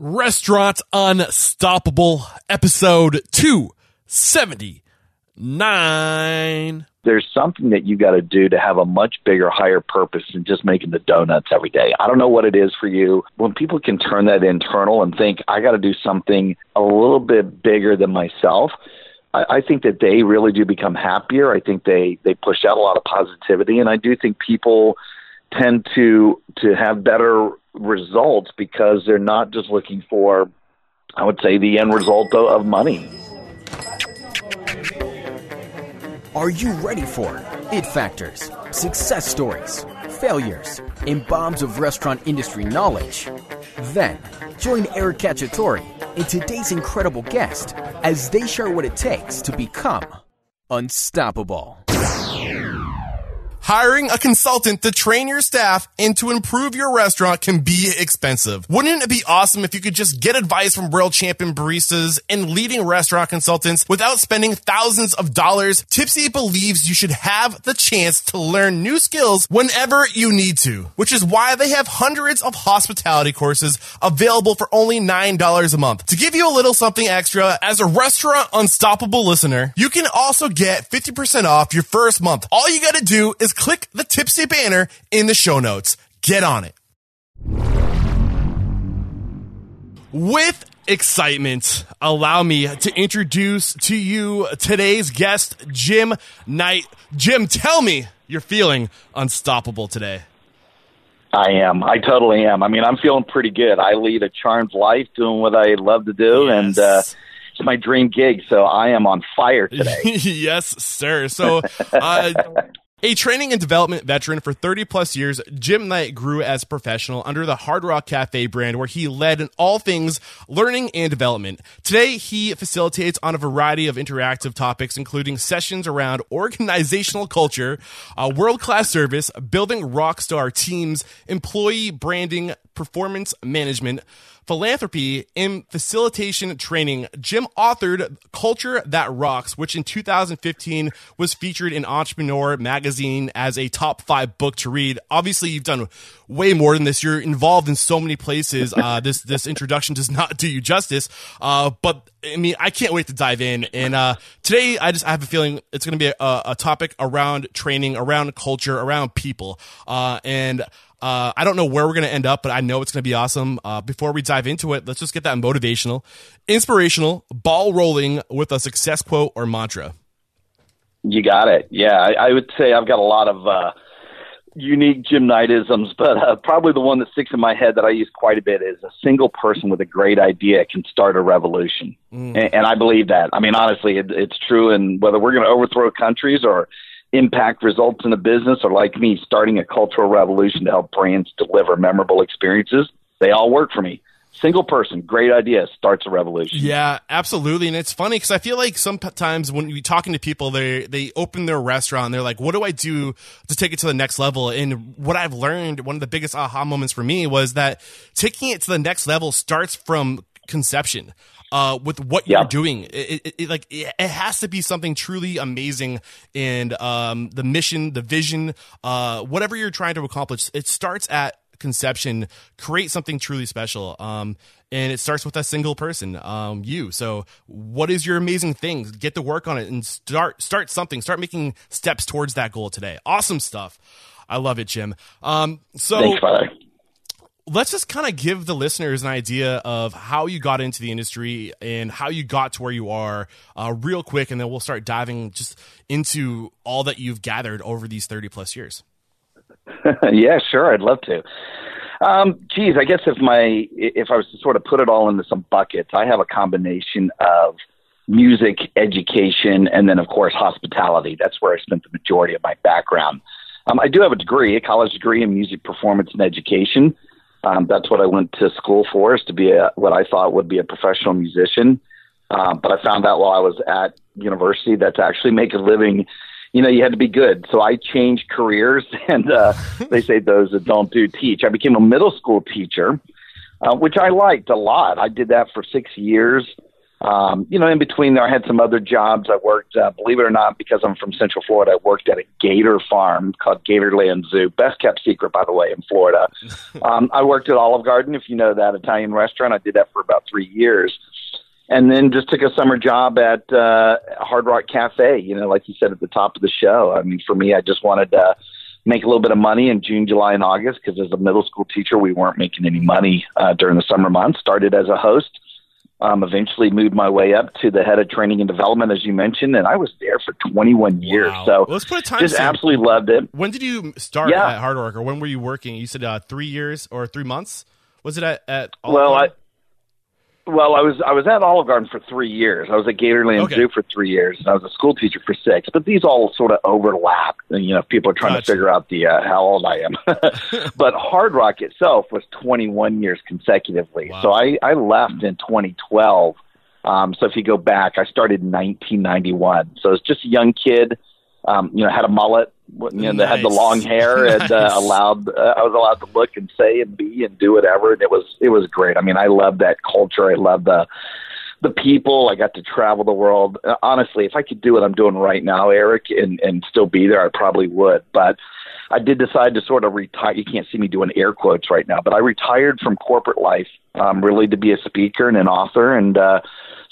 Restaurant Unstoppable, episode 279. There's something that you got to do to have a much bigger, higher purpose than just making the donuts every day. I don't know what it is for you. When people can turn that internal and think, I got to do something a little bit bigger than myself, I, think that they really do become happier. I think they, they push out a lot of positivity. And I do think people tend to to have better results because they're not just looking for, I would say, the end result of, money. Are you ready for it factors, success stories, failures, and bombs of restaurant industry knowledge? Then join Eric Cacciatore and today's incredible guest as they share what it takes to become unstoppable. Hiring a consultant to train your staff and to improve your restaurant can be expensive. Wouldn't it be awesome if you could just get advice from world champion baristas and leading restaurant consultants without spending thousands of dollars? Typsy believes you should have the chance to learn new skills whenever you need to, which is why they have hundreds of hospitality courses available for only $9 a month. To give you a little something extra, as a restaurant unstoppable listener, you can also get 50% off your first month. All you gotta do is click the Typsy banner in the show notes. Get on it. With excitement, allow me to introduce to you today's guest, Jim Knight. Jim, tell me you're feeling unstoppable today. I am. I totally am. I mean, I'm feeling pretty good. I lead a charmed life doing what I love to do. Yes. And, uh, it's my dream gig, so I am on fire today. yes, sir. So, uh, a training and development veteran for 30 plus years, Jim Knight grew as professional under the Hard Rock Cafe brand, where he led in all things learning and development. Today, he facilitates on a variety of interactive topics, including sessions around organizational culture, uh, world class service, building rock star teams, employee branding, performance management philanthropy and facilitation training. Jim authored Culture That Rocks, which in 2015 was featured in Entrepreneur magazine as a top five book to read. Obviously, you've done way more than this. You're involved in so many places. Uh, this this introduction does not do you justice. Uh, but I mean, I can't wait to dive in. And uh, today, I just I have a feeling it's going to be a, a, topic around training, around culture, around people, uh, and. Uh, I don't know where we're going to end up, but I know it's going to be awesome. Uh, before we dive into it, let's just get that motivational, inspirational, ball rolling with a success quote or mantra. You got it. Yeah, I, I would say I've got a lot of uh, unique Jim Knightisms, but uh, probably the one that sticks in my head that I use quite a bit is a single person with a great idea can start a revolution. Mm. And, and I believe that. I mean, honestly, it, it's true. And whether we're going to overthrow countries or impact results in a business or like me starting a cultural revolution to help brands deliver memorable experiences. They all work for me. Single person great idea starts a revolution. Yeah absolutely. And it's funny because i feel like sometimes when you're talking to people they they open their restaurant they're like what do i do to take it to the next level? And what i've learned one of the biggest aha moments for me was that taking it to the next level starts from conception uh, with what you're doing. It, it, it, like it has to be something truly amazing, and um, the mission, the vision, uh, whatever you're trying to accomplish, it starts at conception. Create something truly special. Um, and it starts with a single person, um, you. So, what is your amazing thing? Get to work on it and start start something. Start making steps towards that goal today. Awesome stuff. I love it, Jim. Um, so. Thanks, let's just kind of give the listeners an idea of how you got into the industry and how you got to where you are uh, real quick and then we'll start diving just into all that you've gathered over these 30 plus years. Yeah sure i'd love to. Um, geez i guess if my if i was to sort of put it all into some buckets i have a combination of music education and then of course hospitality. That's where i spent the majority of my background. Um, I do have a degree, a college degree in music performance and education. Um, that's what I went to school for, is to be a, what I thought would be a professional musician. Um, but I found out while I was at university that to actually make a living, you know, you had to be good. So I changed careers, and uh, they say those that don't do teach. I became a middle school teacher, uh, which I liked a lot. I did that for six years. Um, you know, in between there, I had some other jobs. I worked, uh, believe it or not, because I'm from Central Florida, I worked at a gator farm called Gatorland Zoo. Best kept secret, by the way, in Florida. um, I worked at Olive Garden, if you know that Italian restaurant. I did that for about three years. And then just took a summer job at uh, Hard Rock Cafe, you know, like you said at the top of the show. I mean, for me, I just wanted to make a little bit of money in June, July, and August because as a middle school teacher, we weren't making any money uh, during the summer months. Started as a host um, eventually moved my way up to the head of training and development, as you mentioned, and I was there for 21 years. Wow. So Well, let's put a time just absolutely loved it. When did you start Yeah. at Hard Rock, or when were you working? You said uh, three years or three months. Was it at? at Well, I well, I was I was at Olive Garden for three years. I was at Gatorland Okay. Zoo for three years, and I was a school teacher for six. But these all sort of overlap. And, you know, people are trying Gotcha. to figure out the uh, how old I am. but Hard Rock itself was 21 years consecutively. Wow. So I I left in 2012. Um, so if you go back, I started in 1991. So I was just a young kid. Um, you know, had a mullet. You know, that had the long hair and uh, allowed. Uh, I was allowed to look and say and be and do whatever, and it was it was great. I mean, I love that culture. I love the the people. I got to travel the world. Uh, honestly, if I could do what I'm doing right now, Eric, and and still be there, I probably would. But I did decide to sort of retire. You can't see me doing air quotes right now, but I retired from corporate life, um, really to be a speaker and an author and uh,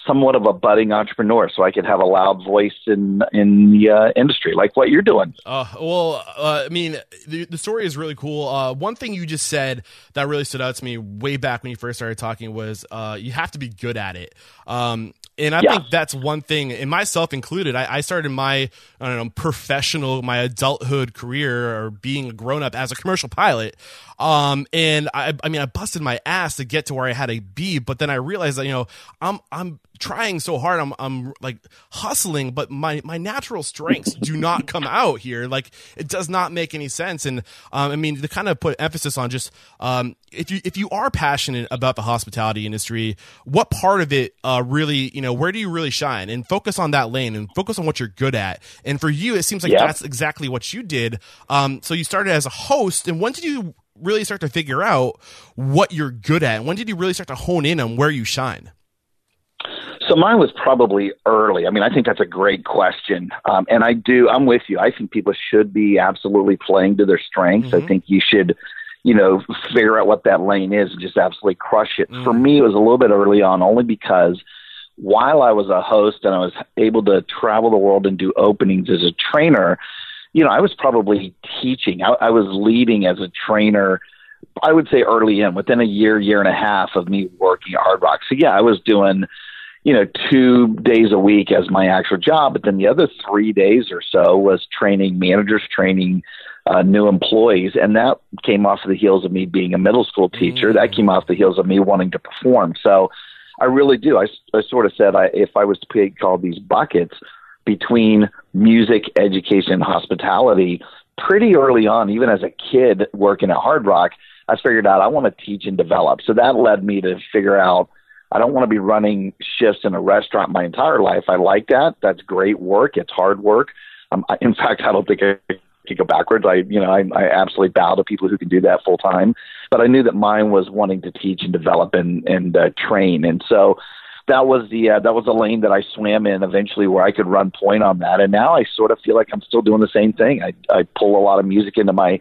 somewhat of a budding entrepreneur, so I could have a loud voice in in the uh, industry, like what you're doing. Uh, well, uh, I mean, the, the story is really cool. Uh, one thing you just said that really stood out to me way back when you first started talking was uh, you have to be good at it. Um, and I Yeah. think that's one thing, and myself included. I, I started my I don't know professional, my adulthood career or being a grown up as a commercial pilot. Um, and I, I mean, I busted my ass to get to where I had to be, but then I realized that you know I'm I'm trying so hard. I'm I'm like hustling, but my my natural strengths do not come out here. Like it does not make any sense. And um, I mean, to kind of put emphasis on just um, if you if you are passionate about the hospitality industry, what part of it uh, really you know where do you really shine? And focus on that lane and focus on what you're good at. And for you, it seems like Yeah. that's exactly what you did. Um, so you started as a host, and when did you really start to figure out what you're good at? And When did you really start to hone in on where you shine? So mine was probably early. I mean, I think that's a great question, um, and I do. I'm with you. I think people should be absolutely playing to their strengths. I Mhm. think you should, you know, figure out what that lane is and just absolutely crush it. Mm. For me, it was a little bit early on, only because while I was a host and I was able to travel the world and do openings as a trainer, you know, I was probably teaching. I, I was leading as a trainer. I would say early in, within a year, year and a half of me working at Hard Rock. So yeah, I was doing you know, two days a week as my actual job, but then the other three days or so was training managers, training uh, new employees, and that came off the heels of me being a middle school teacher. That came off the heels of me wanting to perform. So I really do. I, I sort of said I, if I was to pick all these buckets between music, education, hospitality, pretty early on, even as a kid working at Hard Rock, I figured out I want to teach and develop. So that led me to figure out I don't want to be running shifts in a restaurant my entire life. I like that. That's great work. It's hard work. Um, I, in fact, I don't think I could go backwards. I, you know, I, I absolutely bow to people who can do that full time. But I knew that mine was wanting to teach and develop and and uh, train, and so that was the uh, that was the lane that I swam in eventually, where I could run point on that. And now I sort of feel like I'm still doing the same thing. I I pull a lot of music into my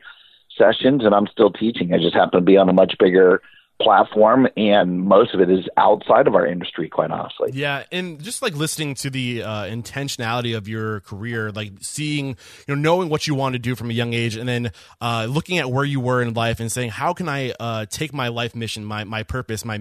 sessions, and I'm still teaching. I just happen to be on a much bigger platform and most of it is outside of our industry quite honestly Yeah, and just like listening to the uh, intentionality of your career, like seeing, you know, knowing what you want to do from a young age, and then uh, looking at where you were in life and saying, how can I uh, take my life mission, my my purpose, my,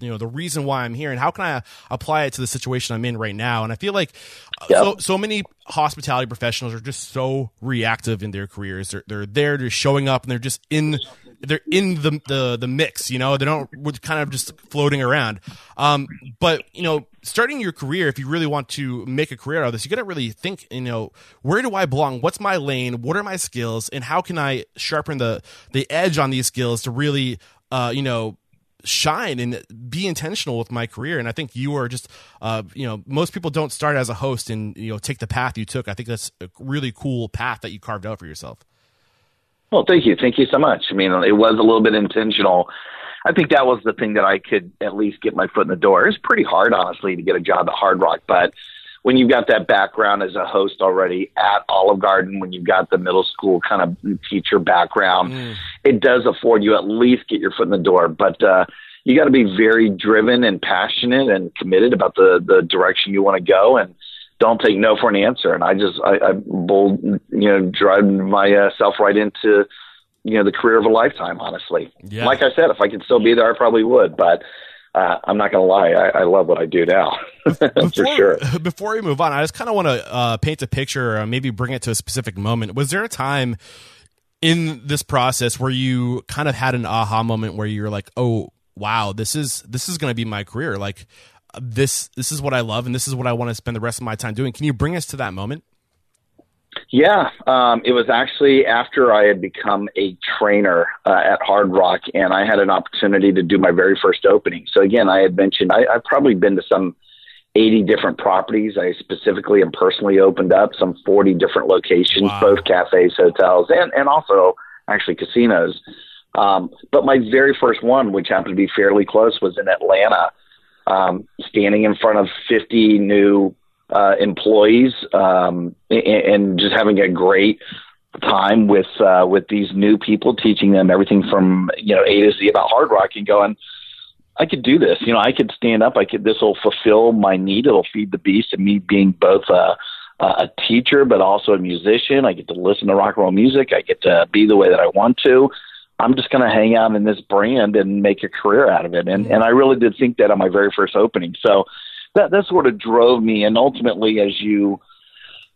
you know, the reason why I'm here, and how can I apply it to the situation I'm in right now? And I feel like uh, Yep. so so many hospitality professionals are just so reactive in their careers. They're they're there, they're showing up, and they're just in they're in the the the mix. You know, they don't we're kind of just floating around. Um, but you know, starting your career, if you really want to make a career out of this, you got to really think. You know, where do I belong? What's my lane? What are my skills? And how can I sharpen the the edge on these skills to really, uh, you know, shine and be intentional with my career and i think you are just uh you know most people don't start as a host and you know take the path you took i think that's a really cool path that you carved out for yourself well thank you thank you so much i mean it was a little bit intentional I think that was the thing that I could at least get my foot in the door. It's pretty hard, honestly, to get a job at Hard Rock, but when you've got that background as a host already at Olive Garden, when you've got the middle school kind of teacher background, mm. it does afford you at least get your foot in the door. But uh, you got to be very driven and passionate and committed about the the direction you want to go, and don't take no for an answer. And I just I, I bold you know drive myself right into you know the career of a lifetime. Honestly, yeah. like I said, if I could still be there, I probably would, but uh, I'm not going to lie, I, I, love what I do now before, for sure. Before we move on, I just kind of want to uh, paint a picture, or maybe bring it to a specific moment. Was there a time in this process where you kind of had an aha moment where you're like, "Oh, wow, this is this is going to be my career. Like this this is what I love, and this is what I want to spend the rest of my time doing." Can you bring us to that moment? Yeah, um, it was actually after I had become a trainer uh, at Hard Rock, and I had an opportunity to do my very first opening. So again, I had mentioned I, I've probably been to some 80 different properties. I specifically and personally opened up some 40 different locations, wow. both cafes, hotels, and and also actually casinos. Um, but my very first one, which happened to be fairly close, was in Atlanta, um, standing in front of 50 new uh, employees um, and, and, just having a great time with uh, with these new people, teaching them everything from you know A to Z about hard rock, and going, I could do this. You know, I could stand up. I could. This will fulfill my need. It'll feed the beast, and me being both a a teacher but also a musician. I get to listen to rock and roll music. I get to be the way that I want to. I'm just going to hang out in this brand and make a career out of it. And and I really did think that on my very first opening. So that that sort of drove me. And ultimately, as you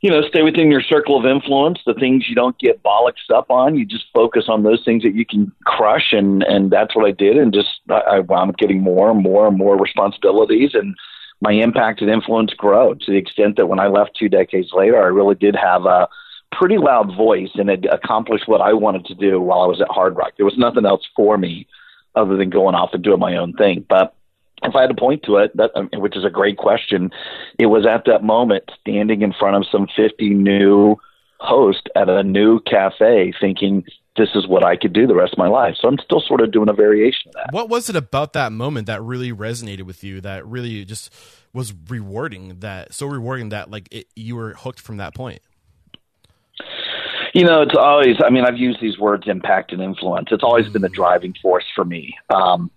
you know, stay within your circle of influence. The things you don't get bollocked up on, you just focus on those things that you can crush, and and that's what I did. And just I, I wound up getting more and more and more responsibilities, and my impact and influence grow to the extent that when I left two decades later, I really did have a pretty loud voice and had accomplished what I wanted to do while I was at Hard Rock. There was nothing else for me other than going off and doing my own thing, but if I had to point to it, that um, which is a great question, it was at that moment standing in front of some 50 new hosts at a new cafe thinking this is what I could do the rest of my life. So I'm still sort of doing a variation of that. What was it about that moment that really resonated with you that really just was rewarding that so rewarding that like it, you were hooked from that point? You know, it's always, I mean, I've used these words impact and influence. It's always been the driving force for me. Um,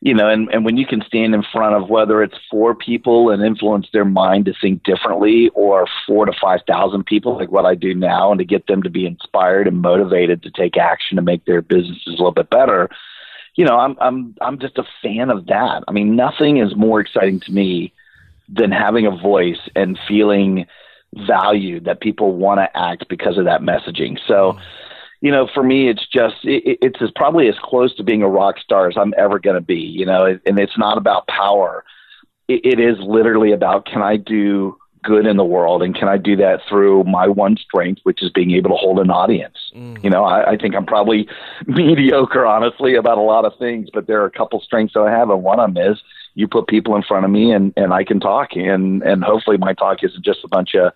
you know, and, and when you can stand in front of whether it's four people and influence their mind to think differently or four to 5,000 people, like what I do now, and to get them to be inspired and motivated to take action to make their businesses a little bit better, you know, I'm, I'm, I'm just a fan of that. I mean, nothing is more exciting to me than having a voice and feeling valued that people want to act because of that messaging. So, you know, for me, it's just it, it's as probably as close to being a rock star as I'm ever going to be. You know, and it's not about power. It, it is literally about can I do good in the world, and can I do that through my one strength, which is being able to hold an audience. Mm. You know, I, I think I'm probably mediocre, honestly, about a lot of things, but there are a couple strengths that I have, and one of them is you put people in front of me, and and I can talk, and and hopefully my talk isn't just a bunch of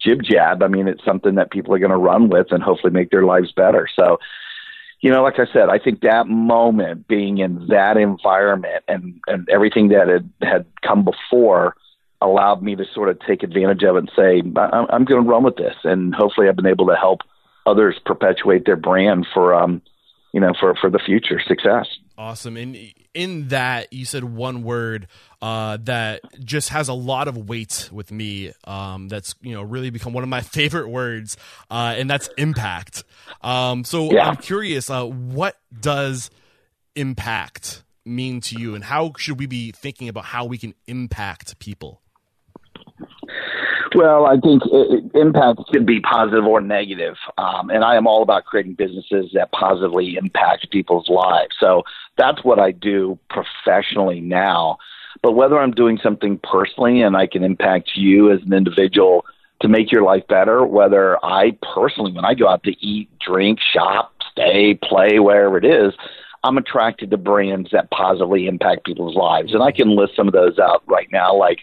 jib jab. I mean, it's something that people are going to run with and hopefully make their lives better. So, you know, like I said, I think that moment being in that environment and, and everything that had, had come before allowed me to sort of take advantage of it and say, I'm, I'm going to run with this. And hopefully I've been able to help others perpetuate their brand for, um, you know, for, for the future success. Awesome. And in that, you said one word uh, that just has a lot of weight with me. Um, that's you know really become one of my favorite words, uh, and that's impact. Um, so yeah. I'm curious, uh, what does impact mean to you, and how should we be thinking about how we can impact people? Well, I think it, it, impact could be positive or negative. Um, and I am all about creating businesses that positively impact people's lives. So that's what I do professionally now. But whether I'm doing something personally and I can impact you as an individual to make your life better, whether I personally, when I go out to eat, drink, shop, stay, play, wherever it is, I'm attracted to brands that positively impact people's lives. And I can list some of those out right now, like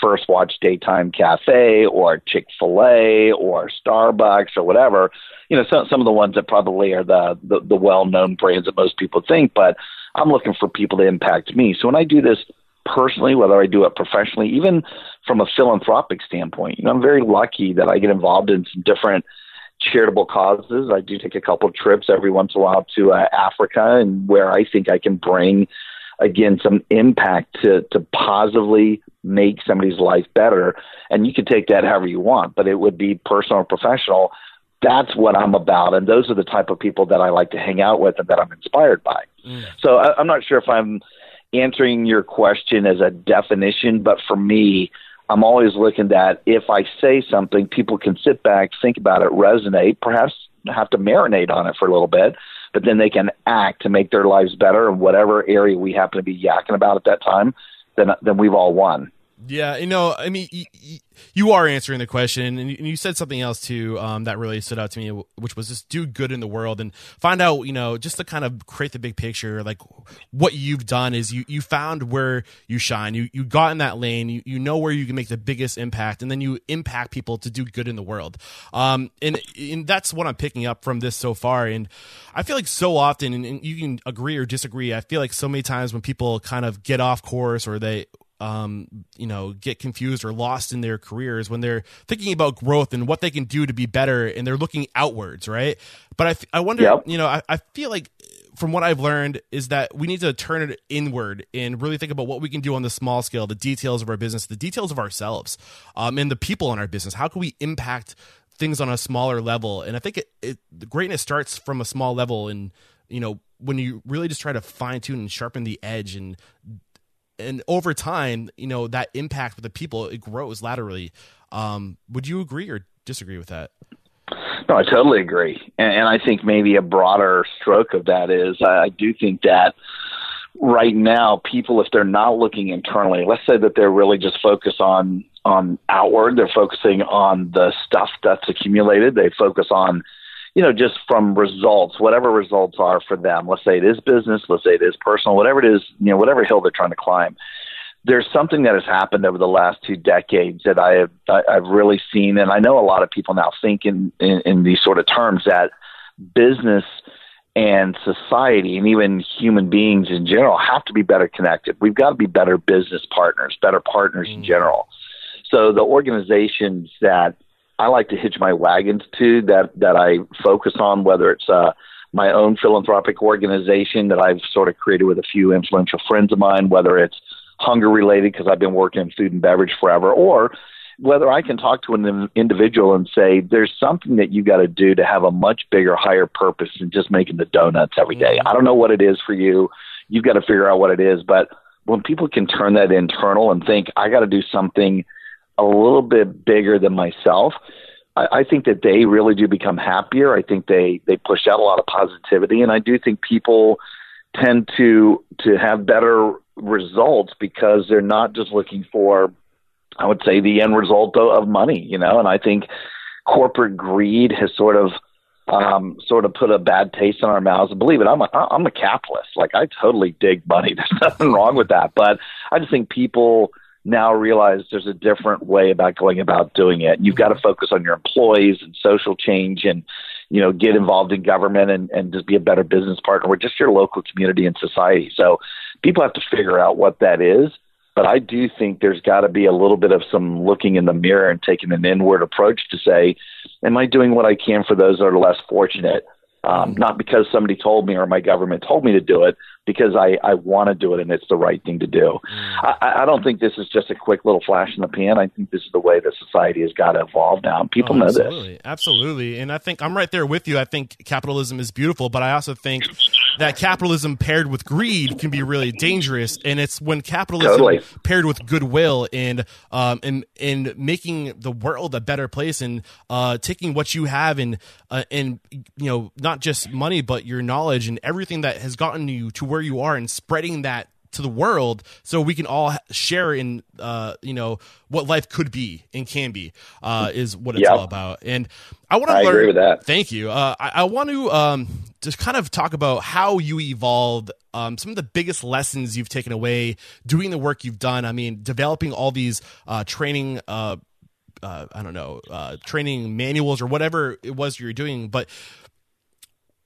First Watch Daytime Cafe or Chick fil A or Starbucks or whatever. You know, some, some of the ones that probably are the, the, the well known brands that most people think, but I'm looking for people to impact me. So when I do this personally, whether I do it professionally, even from a philanthropic standpoint, you know, I'm very lucky that I get involved in some different charitable causes. I do take a couple trips every once in a while to uh, Africa and where I think I can bring again some impact to to positively make somebody's life better. And you can take that however you want but it would be personal or professional. That's what I'm about. And those are the type of people that I like to hang out with and that I'm inspired by. Mm. so I, I'm not sure if I'm answering your question as a definition but for me I'm always looking that if I say something, people can sit back, think about it, resonate, perhaps have to marinate on it for a little bit, but then they can act to make their lives better in whatever area we happen to be yakking about at that time. Then, then we've all won. Yeah, you know, I mean, you are answering the question, and you said something else too um, that really stood out to me, which was just do good in the world and find out, you know, just to kind of create the big picture. Like what you've done is you you found where you shine. You you got in that lane. You you know where you can make the biggest impact, and then you impact people to do good in the world. Um, and and that's what I'm picking up from this so far. And I feel like so often, and you can agree or disagree. I feel like so many times when people kind of get off course or they um, you know, get confused or lost in their careers when they're thinking about growth and what they can do to be better and they're looking outwards, right? But I, I wonder, yep. you know, I, I feel like from what I've learned is that we need to turn it inward and really think about what we can do on the small scale, the details of our business, the details of ourselves, um, and the people in our business. How can we impact things on a smaller level? And I think it, it the greatness starts from a small level and, you know, when you really just try to fine tune and sharpen the edge and and over time, you know, that impact with the people it grows laterally. Um, would you agree or disagree with that? No, I totally agree, and, and I think maybe a broader stroke of that is I, I do think that right now people if they're not looking internally let's say that they're really just focused on on outward they're focusing on the stuff that's accumulated they focus on you know, just from results, whatever results are for them. Let's say it is business, let's say it is personal, whatever it is, you know, whatever hill they're trying to climb. There's something that has happened over the last two decades that I have I've really seen, and I know a lot of people now think in, in, in these sort of terms that business and society and even human beings in general have to be better connected. We've got to be better business partners, better partners mm. in general. So the organizations that I like to hitch my wagons to that that I focus on, whether it's uh, my own philanthropic organization that I've sort of created with a few influential friends of mine, whether it's hunger related because I've been working in food and beverage forever, or whether I can talk to an individual and say, there's something that you got to do to have a much bigger, higher purpose than just making the donuts every day. Mm-hmm. I don't know what it is for you. You've got to figure out what it is. But when people can turn that internal and think, I got to do something – a little bit bigger than myself, I, I think that they really do become happier. I think they they push out a lot of positivity, and I do think people tend to to have better results because they're not just looking for, I would say, the end result of, of money. You know, and I think corporate greed has sort of um, sort of put a bad taste in our mouths. Believe it, I'm a I'm a capitalist. Like I totally dig money. There's nothing wrong with that. But I just think people now realize there's a different way about going about doing it. You've got to focus on your employees and social change and, you know, get involved in government and, and just be a better business partner with just your local community and society. So people have to figure out what that is. But I do think there's got to be a little bit of some looking in the mirror and taking an inward approach to say, am I doing what I can for those that are less fortunate? Um, not because somebody told me or my government told me to do it, because I, I want to do it and it's the right thing to do. Mm. I, I don't think this is just a quick little flash in the pan. I think this is the way that society has got to evolve now. People oh, know this. Absolutely. And I think I'm right there with you. I think capitalism is beautiful, but I also think that capitalism paired with greed can be really dangerous. And it's when capitalism totally. paired with goodwill and um and and making the world a better place and uh taking what you have and uh, and you know not just money but your knowledge and everything that has gotten you to where where you are and spreading that to the world so we can all share in uh you know what life could be and can be uh is what it's yep. all about. And i want to learn agree with that. Thank you. Uh i, I want to um just kind of talk about how you evolved um some of the biggest lessons you've taken away doing the work you've done. I mean developing all these uh training uh uh, I don't know, uh, training manuals or whatever it was you're doing, but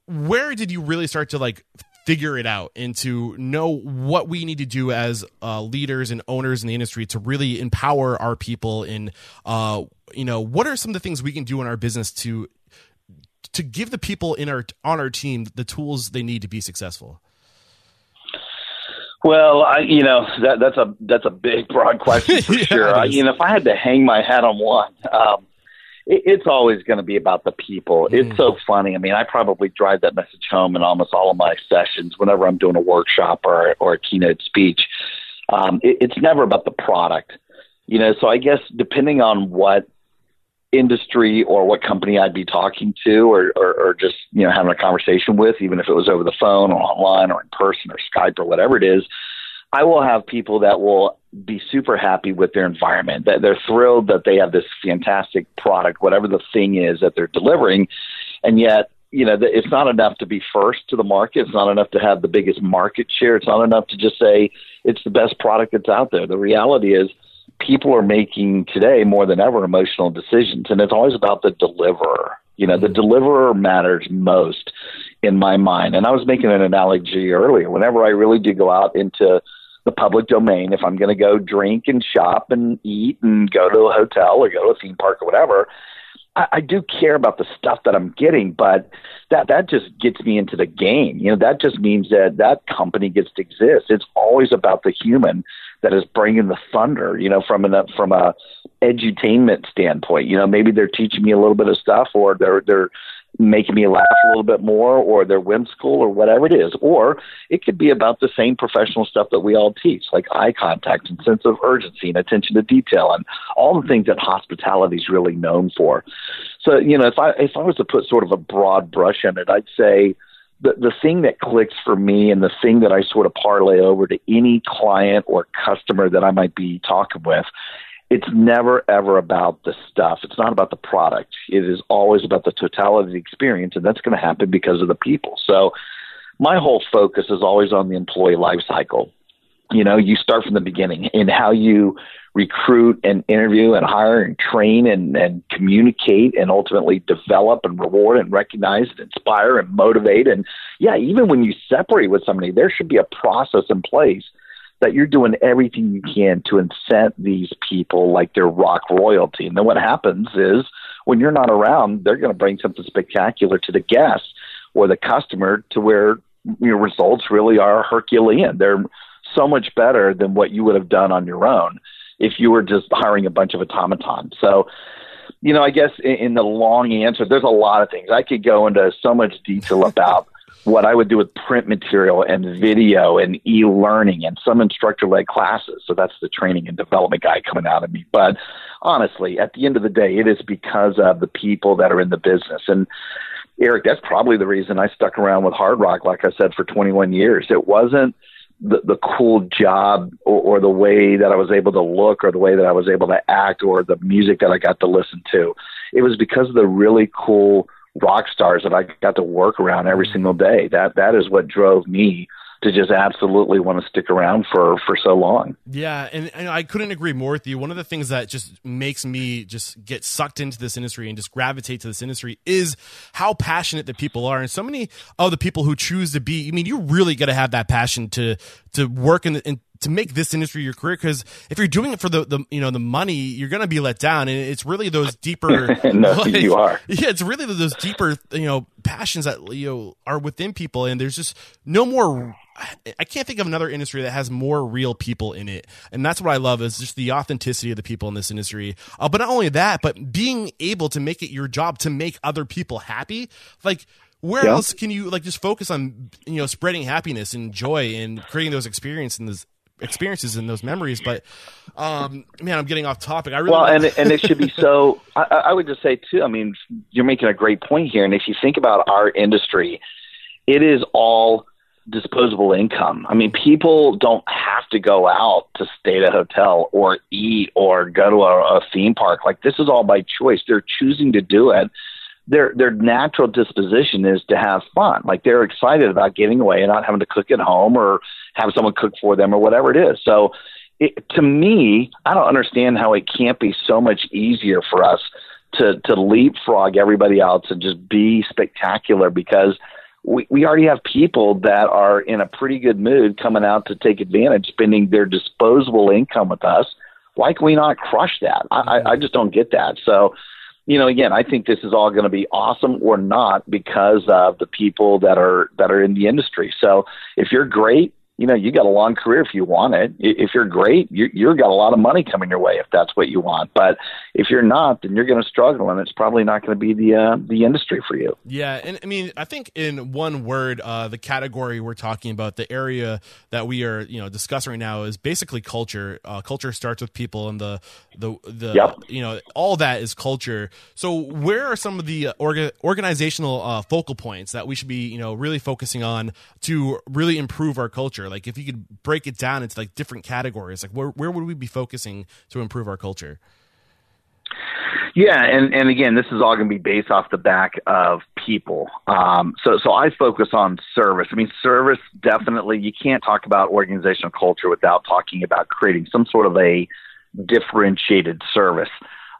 where did you really start to like figure it out and to know what we need to do as uh, leaders and owners in the industry to really empower our people in uh, you know what are some of the things we can do in our business to to give the people in our on our team the tools they need to be successful well, I, you know that that's a that's a big broad question for sure. I, you know, if I had to hang my hat on one, um, it's always going to be about the people. Mm. It's so funny. I mean, I probably drive that message home in almost all of my sessions whenever I'm doing a workshop or or a keynote speech. Um, it, it's never about the product, you know. So I guess depending on what industry or what company I'd be talking to or, or, or just, you know, having a conversation with, even if it was over the phone or online or in person or Skype or whatever it is, I will have people that will be super happy with their environment, that they're thrilled that they have this fantastic product, whatever the thing is that they're delivering. And yet, you know, it's not enough to be first to the market. It's not enough to have the biggest market share. It's not enough to just say it's the best product that's out there. The reality is, people are making today more than ever emotional decisions, and it's always about the deliverer. You know, the mm-hmm. deliverer matters most in my mind. And I was making an analogy earlier. Whenever I really do go out into the public domain, if I'm going to go drink and shop and eat and go to a hotel or go to a theme park or whatever, I, I do care about the stuff that I'm getting, but that that just gets me into the game. You know, that just means that that company gets to exist. It's always about the human that is bringing the thunder. You know, from an from a edutainment standpoint. You know, maybe they're teaching me a little bit of stuff, or they're they're making me laugh a little bit more, or they're whimsical, or whatever it is. Or it could be about the same professional stuff that we all teach, like eye contact and sense of urgency and attention to detail, and all the things that hospitality is really known for. So, you know, if I if I was to put sort of a broad brush on it, I'd say the the thing that clicks for me and the thing that I sort of parlay over to any client or customer that I might be talking with, it's never ever about the stuff. It's not about the product. It is always about the totality of the experience, and that's going to happen because of the people. So, my whole focus is always on the employee life cycle. You know, you start from the beginning in how you recruit and interview and hire and train and, and communicate and ultimately develop and reward and recognize and inspire and motivate. And yeah, even when you separate with somebody, there should be a process in place that you're doing everything you can to incent these people like they're rock royalty. And then what happens is when you're not around, they're going to bring something spectacular to the guest or the customer to where your results really are Herculean. They're so much better than what you would have done on your own if you were just hiring a bunch of automatons. So, you know, I guess in, in the long answer, there's a lot of things. I could go into so much detail about what I would do with print material and video and e learning and some instructor led classes. So that's the training and development guy coming out of me. But honestly, at the end of the day, it is because of the people that are in the business. And Eric, that's probably the reason I stuck around with Hard Rock, like I said, for 21 years. It wasn't the, the cool job or, or the way that I was able to look or the way that I was able to act or the music that I got to listen to. It was because of the really cool rock stars that I got to work around every mm. single day. That that is what drove me to just absolutely want to stick around for for so long. Yeah, and, and I couldn't agree more with you. One of the things that just makes me just get sucked into this industry and just gravitate to this industry is how passionate the people are, and so many of the people who choose to be. I mean, you really got to have that passion to to work in, the, in to make this industry your career because if you're doing it for the, the you know the money you're going to be let down and it's really those deeper no, like- you are. yeah it's really those deeper you know passions that you know are within people and there's just no more I can't think of another industry that has more real people in it, and that's what I love is just the authenticity of the people in this industry. Uh, but not only that, but being able to make it your job to make other people happy. Like, where Yeah. else can you like just focus on you know spreading happiness and joy and creating those experiences experiences and those memories? But um, man, I'm getting off topic. I really Well, and and it should be so. I, I would just say too. I mean, you're making a great point here, and if you think about our industry, it is all disposable income. I mean, people don't have to go out to stay at a hotel or eat or go to a, a theme park. Like this is all by choice. They're choosing to do it. Their their natural disposition is to have fun. Like they're excited about getting away and not having to cook at home or have someone cook for them or whatever it is. So it, to me, I don't understand how it can't be so much easier for us to to leapfrog everybody else and just be spectacular because we, we already have people that are in a pretty good mood coming out to take advantage, spending their disposable income with us. Why can we not crush that? I, I, just don't get that. So, you know, again, I think this is all going to be awesome or not because of the people that are that are in the industry. So, if you're great, you know, you got a long career if you want it. If you're great, you you've got a lot of money coming your way if that's what you want. But if you're not, then you're going to struggle, and it's probably not going to be the uh, the industry for you. Yeah, and I mean, I think in one word, uh, the category we're talking about, the area that we are, you know, discussing right now is basically culture. Uh, culture starts with people, and the the the yep. you know all that is culture. So, where are some of the orga- organizational uh, focal points that we should be, you know, really focusing on to really improve our culture? Like, if you could break it down into like different categories, like where where would we be focusing to improve our culture? Yeah, and, and again, this is all going to be based off the back of people. Um, so, so I focus on service. I mean, service definitely. You can't talk about organizational culture without talking about creating some sort of a differentiated service.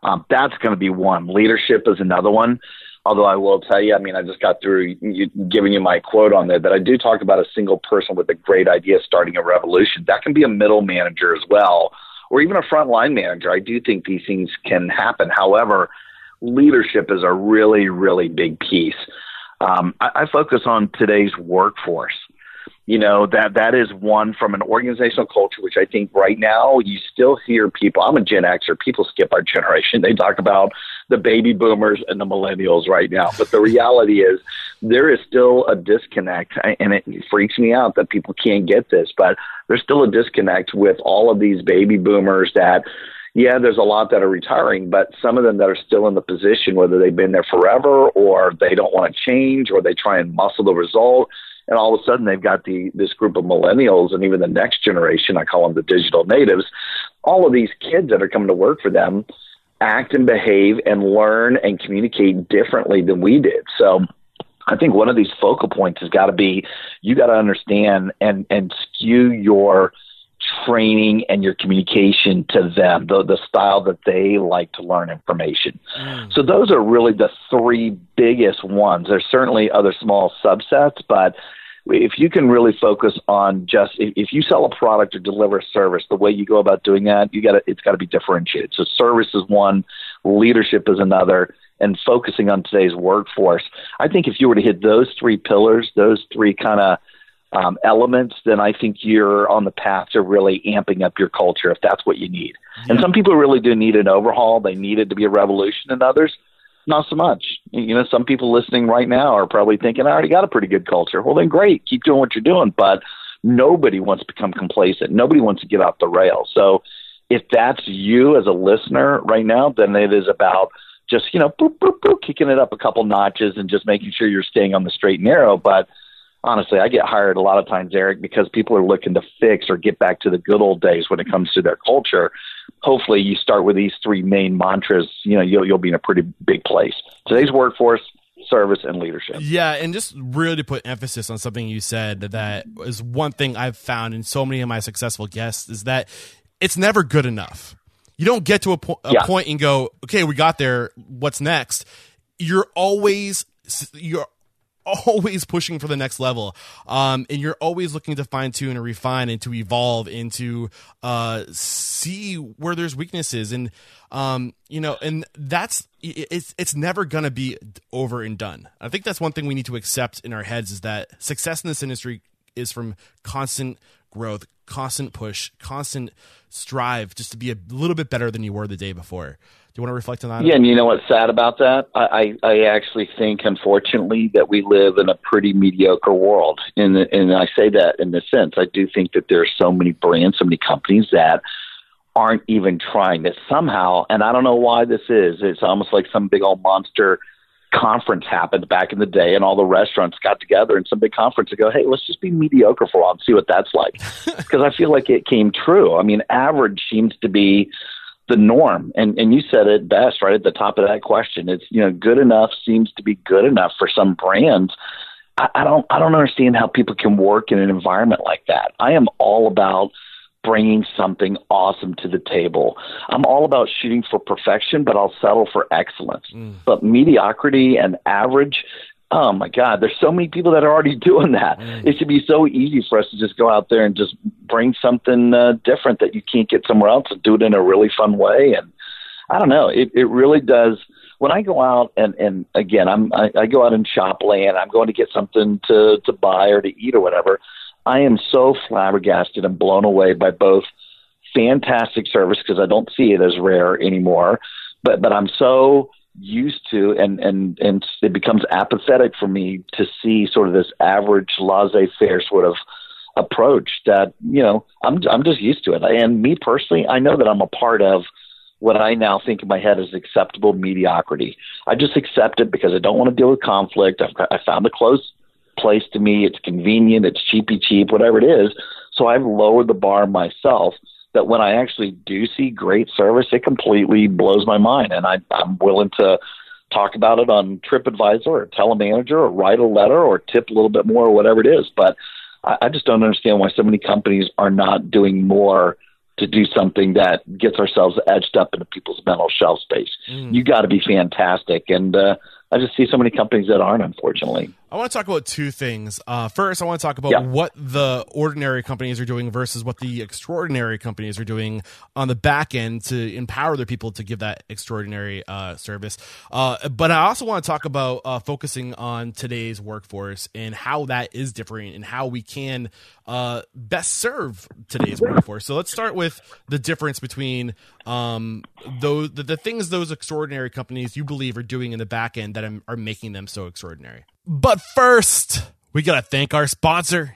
Um, that's going to be one. Leadership is another one. Although I will tell you, I mean, I just got through giving you my quote on there that I do talk about a single person with a great idea starting a revolution. That can be a middle manager as well or even a frontline manager. I do think these things can happen. However, leadership is a really, really big piece. Um, I, I focus on today's workforce you know that that is one from an organizational culture which i think right now you still hear people i'm a gen xer people skip our generation. They talk about the baby boomers and the millennials right now. But the reality is there is still a disconnect and it freaks me out that people can't get this but there's still a disconnect with all of these baby boomers that yeah, there's a lot that are retiring, but some of them that are still in the position, whether they've been there forever or they don't want to change or they try and muscle the result and all of a sudden they've got the this group of millennials and even the next generation i call them the digital natives all of these kids that are coming to work for them act and behave and learn and communicate differently than we did. So I think one of these focal points has got to be you got to understand and and skew your training and your communication to them, the, the style that they like to learn information. Mm. So those are really the three biggest ones. There's certainly other small subsets, but if you can really focus on just if, if you sell a product or deliver a service, the way you go about doing that, you got it's got to be differentiated. So service is one, leadership is another, and focusing on today's workforce. I think if you were to hit those three pillars, those three kind of um, elements, then I think you're on the path to really amping up your culture if that's what you need. Yeah. And some people really do need an overhaul. They need it to be a revolution, and others, not so much. You know, some people listening right now are probably thinking, I already got a pretty good culture. Well, then great, keep doing what you're doing. But nobody wants to become complacent. Nobody wants to get off the rail. So if that's you as a listener right now, then it is about just, you know, boop, boop, boop, kicking it up a couple notches and just making sure you're staying on the straight and narrow. But honestly, I get hired a lot of times, Eric, because people are looking to fix or get back to the good old days when it comes to their culture. Hopefully, you start with these three main mantras. You know, you'll you'll be in a pretty big place. Today's workforce, service, and leadership. Yeah, and just really to put emphasis on something you said that is one thing I've found in so many of my successful guests is that it's never good enough. You don't get to a, po- a yeah. point and go, okay, we got there. What's next? You're always you're always pushing for the next level. Um, and you're always looking to fine tune and refine and to evolve and to uh, see where there's weaknesses. And, um, you know, and that's, it's, it's never to be over and done. I think that's one thing we need to accept in our heads is that success in this industry is from constant growth, constant push, constant strive just to be a little bit better than you were the day before. Do you want to reflect on that? Yeah, and you know what's sad about that? I, I, I actually think, unfortunately, that we live in a pretty mediocre world. And, and I say that in the sense, I do think that there are so many brands, so many companies that aren't even trying to somehow, and I don't know why this is. It's almost like some big old monster conference happened back in the day and all the restaurants got together in some big conference to go, hey, let's just be mediocre for a while and see what that's like. Because I feel like it came true. I mean, average seems to be the norm. And and you said it best right at the top of that question. It's you know good enough seems to be good enough for some brands. I, I don't I don't understand how people can work in an environment like that. I am all about bringing something awesome to the table. I'm all about shooting for perfection, but I'll settle for excellence. Mm. But mediocrity and average oh my God, there's so many people that are already doing that. Mm. It should be so easy for us to just go out there and just bring something uh, different that you can't get somewhere else and do it in a really fun way. And I don't know, it, it really does. When I go out and, and again, I'm, I, I go out and shop land, I'm going to get something to, to buy or to eat or whatever. I am so flabbergasted and blown away by both fantastic service because I don't see it as rare anymore, but, but I'm so used to and and and it becomes apathetic for me to see sort of this average laissez-faire sort of approach that you know I'm I'm just used to it. And me personally I know that I'm a part of what I now think in my head is acceptable mediocrity. I just accept it because I don't want to deal with conflict. I've I found a close place to me. It's convenient. It's cheapy cheap whatever it is. So I've lowered the bar myself that when I actually do see great service, it completely blows my mind, and I, I'm willing to talk about it on TripAdvisor or tell a manager or write a letter or tip a little bit more or whatever it is. But I, I just don't understand why so many companies are not doing more to do something that gets ourselves edged up into people's mental shelf space. Mm. You got to be fantastic, and uh, I just see so many companies that aren't, unfortunately. I want to talk about two things. Uh, first, I want to talk about yeah. what the ordinary companies are doing versus what the extraordinary companies are doing on the back end to empower their people to give that extraordinary uh, service. Uh, but I also want to talk about uh, focusing on today's workforce and how that is different and how we can uh, best serve today's workforce. So let's start with the difference between um, those the, the things those extraordinary companies you believe are doing in the back end that are making them so extraordinary. But first, we got to thank our sponsor.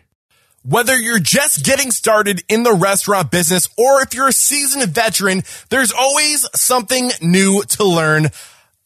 Whether you're just getting started in the restaurant business or if you're a seasoned veteran, there's always something new to learn.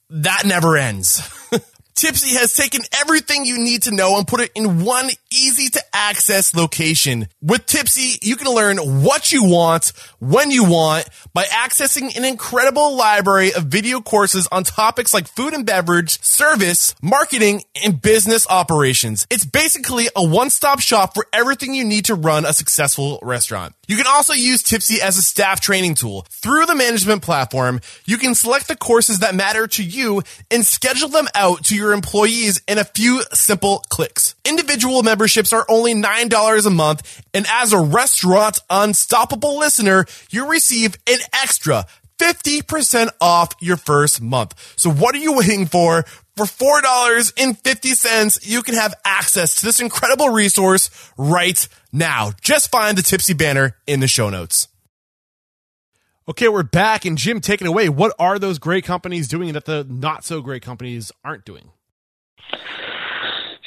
That never ends. Typsy has taken everything you need to know and put it in one easy to access location. With Typsy, you can learn what you want, when you want, by accessing an incredible library of video courses on topics like food and beverage, service, marketing, and business operations. It's basically a one-stop shop for everything you need to run a successful restaurant. You can also use Typsy as a staff training tool. Through the management platform, you can select the courses that matter to you and schedule them out to your employees in a few simple clicks. Individual memberships are only $9 a month, and as a restaurant unstoppable listener, you receive an extra 50% off your first month. So what are you waiting for? For $4.50, you can have access to this incredible resource right now. Just find the Typsy banner in the show notes. Okay, we're back, and Jim, take it away. What are those great companies doing that the not so great companies aren't doing?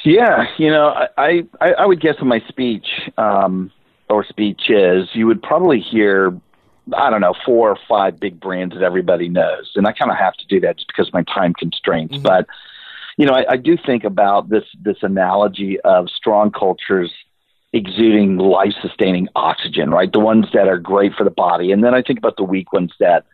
Yeah, you know, I I, I would guess in my speech um, or speeches, you would probably hear I don't know four or five big brands that everybody knows, and I kind of have to do that just because of my time constraints. Mm-hmm. But you know, I, I do think about this this analogy of strong cultures exuding life sustaining oxygen, right? The ones that are great for the body, and then I think about the weak ones that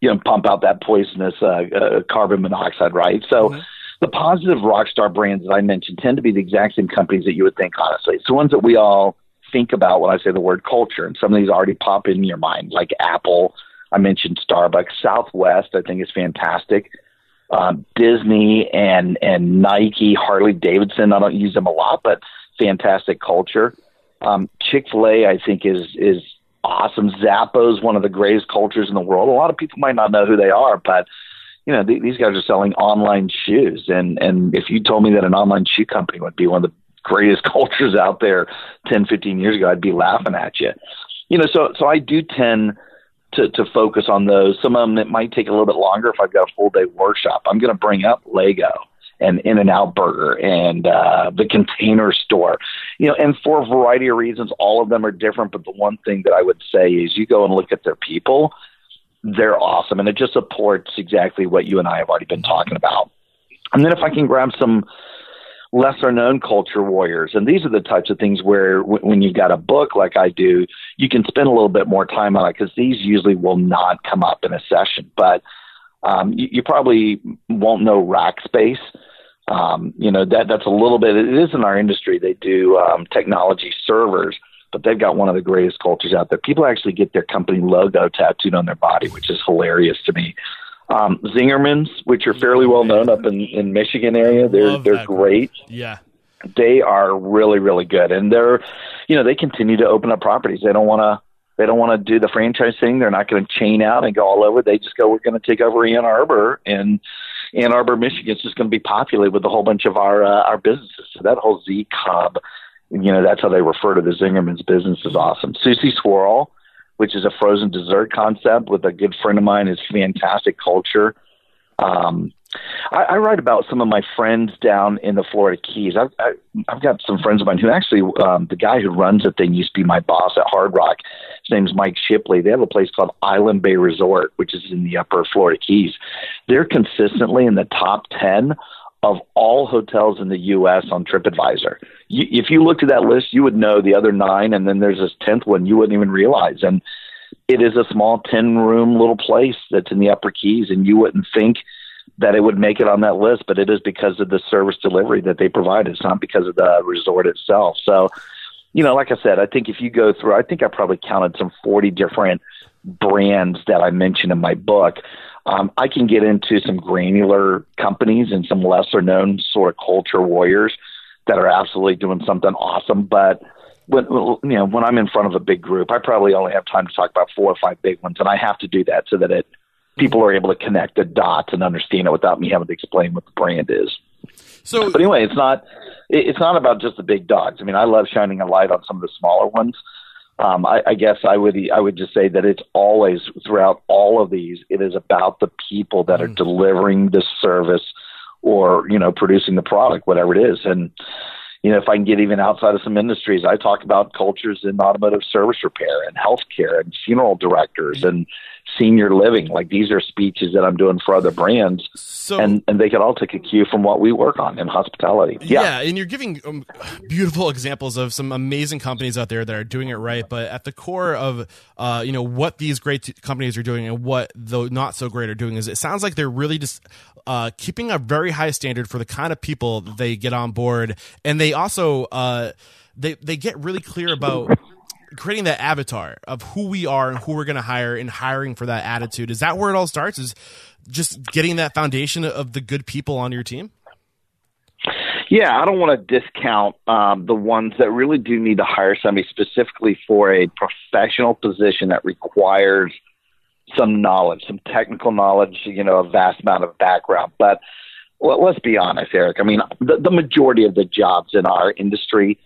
you know pump out that poisonous uh, uh, carbon monoxide, right? So. Mm-hmm the positive rock star brands that I mentioned tend to be the exact same companies that you would think, honestly. It's the ones that we all think about when I say the word culture, and some of these already pop in your mind, like Apple. I mentioned Starbucks, Southwest. I think is fantastic. Um, Disney and and Nike, Harley Davidson. I don't use them a lot, but fantastic culture. Um, Chick Fil A, I think, is is awesome. Zappos, one of the greatest cultures in the world. A lot of people might not know who they are, but you know, th- these guys are selling online shoes. And, and if you told me that an online shoe company would be one of the greatest cultures out there 10, 15 years ago, I'd be laughing at you. You know, so, so I do tend to, to focus on those. Some of them, it might take a little bit longer if I've got a full day workshop. I'm going to bring up Lego and In and Out Burger and uh, the Container Store, you know, and for a variety of reasons, all of them are different. But the one thing that I would say is you go and look at their people they're awesome. And it just supports exactly what you and I have already been talking about. And then if I can grab some lesser known culture warriors, and these are the types of things where w- when you've got a book like I do, you can spend a little bit more time on it because these usually will not come up in a session. But um, you, you probably won't know Rackspace. Um, you know that that's a little bit. It is in our industry. They do um, technology servers but they've got one of the greatest cultures out there. People actually get their company logo tattooed on their body, which is hilarious to me. Um, Zingerman's, which are fairly well known up in in Michigan area, they're Love they're great. Yeah. They are really really good, and they're you know they continue to open up properties. They don't want to they don't want to do the franchise thing. They're not going to chain out and go all over. They just go, we're going to take over Ann Arbor, and Ann Arbor, Michigan is just going to be populated with a whole bunch of our uh, our businesses. So that whole Z Cub, you know, that's how they refer to the Zingerman's business is awesome. Susie Swirl, which is a frozen dessert concept with a good friend of mine, is fantastic culture. Um, I, I write about some of my friends down in the Florida Keys. I've, I, I've got some friends of mine who actually, um, the guy who runs the thing used to be my boss at Hard Rock. His name's Mike Shipley. They have a place called Island Bay Resort, which is in the upper Florida Keys. They're consistently in the top 10 of all hotels in the U.S. on TripAdvisor. You, if you looked at that list, you would know the other nine, and then there's this 10th one you wouldn't even realize. And it is a small 10 room little place that's in the upper Keys, and you wouldn't think – that it would make it on that list, but it is because of the service delivery that they provide. It's not because of the resort itself. So, you know, like I said, I think if you go through, I think I probably counted some 40 different brands that I mentioned in my book. Um, I can get into some granular companies and some lesser known sort of culture warriors that are absolutely doing something awesome. But when you know when I'm in front of a big group, I probably only have time to talk about four or five big ones, and I have to do that so that it people are able to connect the dots and understand it without me having to explain what the brand is. So, but anyway, it's not it's not about just the big dogs. I mean, I love shining a light on some of the smaller ones. Um, I, I guess I would I would just say that it's always throughout all of these, it is about the people that are delivering the service or you know producing the product, whatever it is, and you know, if I can get even outside of some industries, I talk about cultures in automotive service repair and healthcare and funeral directors and senior living. Like these are speeches that I'm doing for other brands, so, and and they could all take a cue from what we work on in hospitality. Yeah, yeah and you're giving um, beautiful examples of some amazing companies out there that are doing it right. But at the core of uh, you know what these great t- companies are doing and what the not so great are doing is it sounds like they're really just uh, keeping a very high standard for the kind of people they get on board, and they also uh, they they get really clear about creating that avatar of who we are and who we're going to hire and hiring for that attitude. Is that where it all starts? Is just getting that foundation of the good people on your team? Yeah, I don't want to discount um, the ones that really do need to hire somebody specifically for a professional position that requires some knowledge, some technical knowledge, you know, a vast amount of background. But well, let's be honest, Eric. I mean, the, the majority of the jobs in our industry,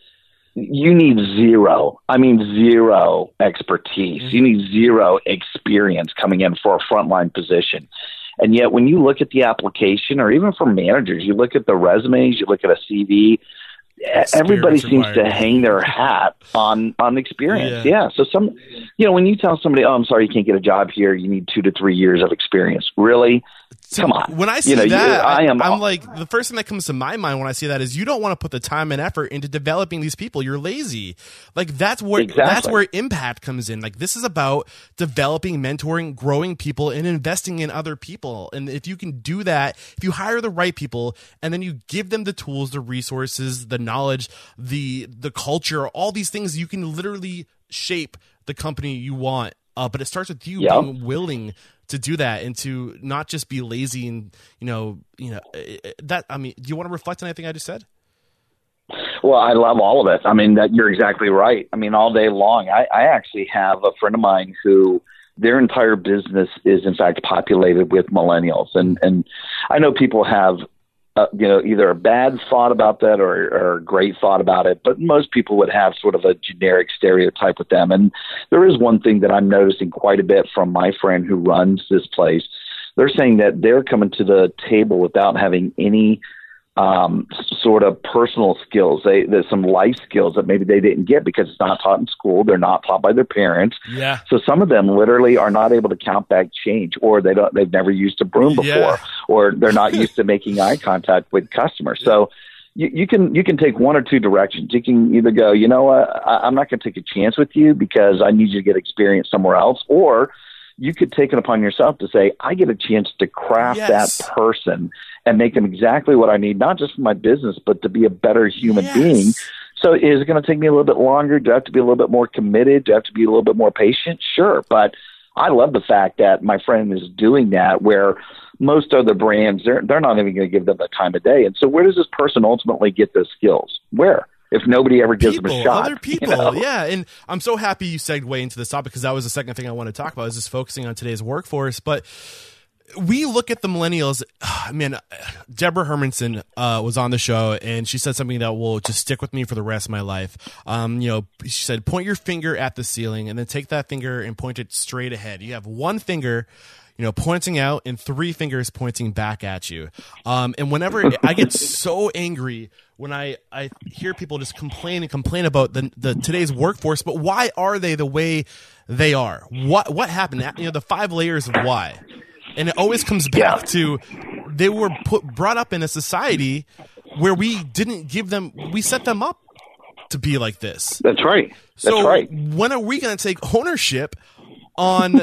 you need zero. I mean, zero expertise. Mm-hmm. You need zero experience coming in for a frontline position. And yet, when you look at the application, or even for managers, you look at the resumes, you look at a CV. Everybody seems to hang their hat on on experience. Yeah. yeah. So some, you know, when you tell somebody, "Oh, I'm sorry, you can't get a job here. You need two to three years of experience." Really? So Come on. When I see you know, that, I am. I'm like the first thing that comes to my mind when I see that is you don't want to put the time and effort into developing these people. You're lazy. Like that's where exactly. that's where impact comes in. Like this is about developing, mentoring, growing people, and investing in other people. And if you can do that, if you hire the right people and then you give them the tools, the resources, the knowledge, the the culture, all these things, you can literally shape the company you want. Uh, but it starts with you yep. being willing to do that and to not just be lazy and you know you know eh, eh, that i mean do you want to reflect on anything i just said? Well i love all of it. I mean that you're exactly right. I mean all day long i, I actually have a friend of mine who their entire business is in fact populated with millennials. And and i know people have uh, you know, either a bad thought about that or, or a great thought about it. But most people would have sort of a generic stereotype with them. And there is one thing that I'm noticing quite a bit from my friend who runs this place. They're saying that they're coming to the table without having any um, sort of personal skills. They, there's some life skills that maybe they didn't get because it's not taught in school. They're not taught by their parents. Yeah. So some of them literally are not able to count back change, or they don't. They've never used a broom before, Yeah. or they're not used to making eye contact with customers. So. You, you can you can take one or two directions. You can either go, you know what, I, I'm not going to take a chance with you because I need you to get experience somewhere else, or you could take it upon yourself to say, I get a chance to craft Yes. that person and make them exactly what I need, not just for my business, but to be a better human Yes. being. So is it going to take me a little bit longer? Do I have to be a little bit more committed? Do I have to be a little bit more patient? Sure. But I love the fact that my friend is doing that where most other brands they're they're not even going to give them the time of day. And so where does this person ultimately get those skills? Where? If nobody ever gives people, them a shot, other people, you know? yeah, and I'm so happy you segue into this topic because that was the second thing I want to talk about is just focusing on today's workforce. But we look at the millennials. I mean, Deborah Hermanson uh, was on the show, and she said something that will just stick with me for the rest of my life. Um, you know, she said, "Point your finger at the ceiling, and then take that finger and point it straight ahead. You have one finger." You know, pointing out and three fingers pointing back at you. Um, and whenever I get so angry when I, I hear people just complain and complain about the, the today's workforce, but why are they the way they are? What what happened? You know, the five layers of why and it always comes back Yeah. to they were put brought up in a society where we didn't give them we set them up to be like this. That's right. That's so right. when are we going to take ownership on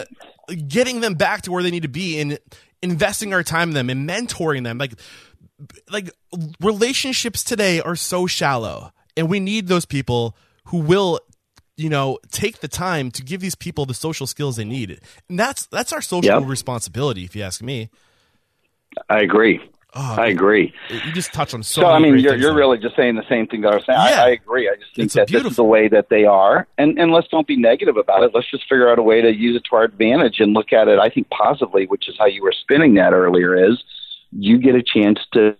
getting them back to where they need to be and investing our time in them and mentoring them like like relationships today are so shallow and we need those people who will you know take the time to give these people the social skills they need and that's that's our social Yep. responsibility if you ask me I agree. Oh, I agree. you just touch on so So, I mean, you're, you're really just saying the same thing that I was saying. Yeah. I, I agree. I just think It's that this is the way that they are. And, and let's don't be negative about it. Let's just figure out a way to use it to our advantage and look at it, I think, positively, which is how you were spinning that earlier is you get a chance to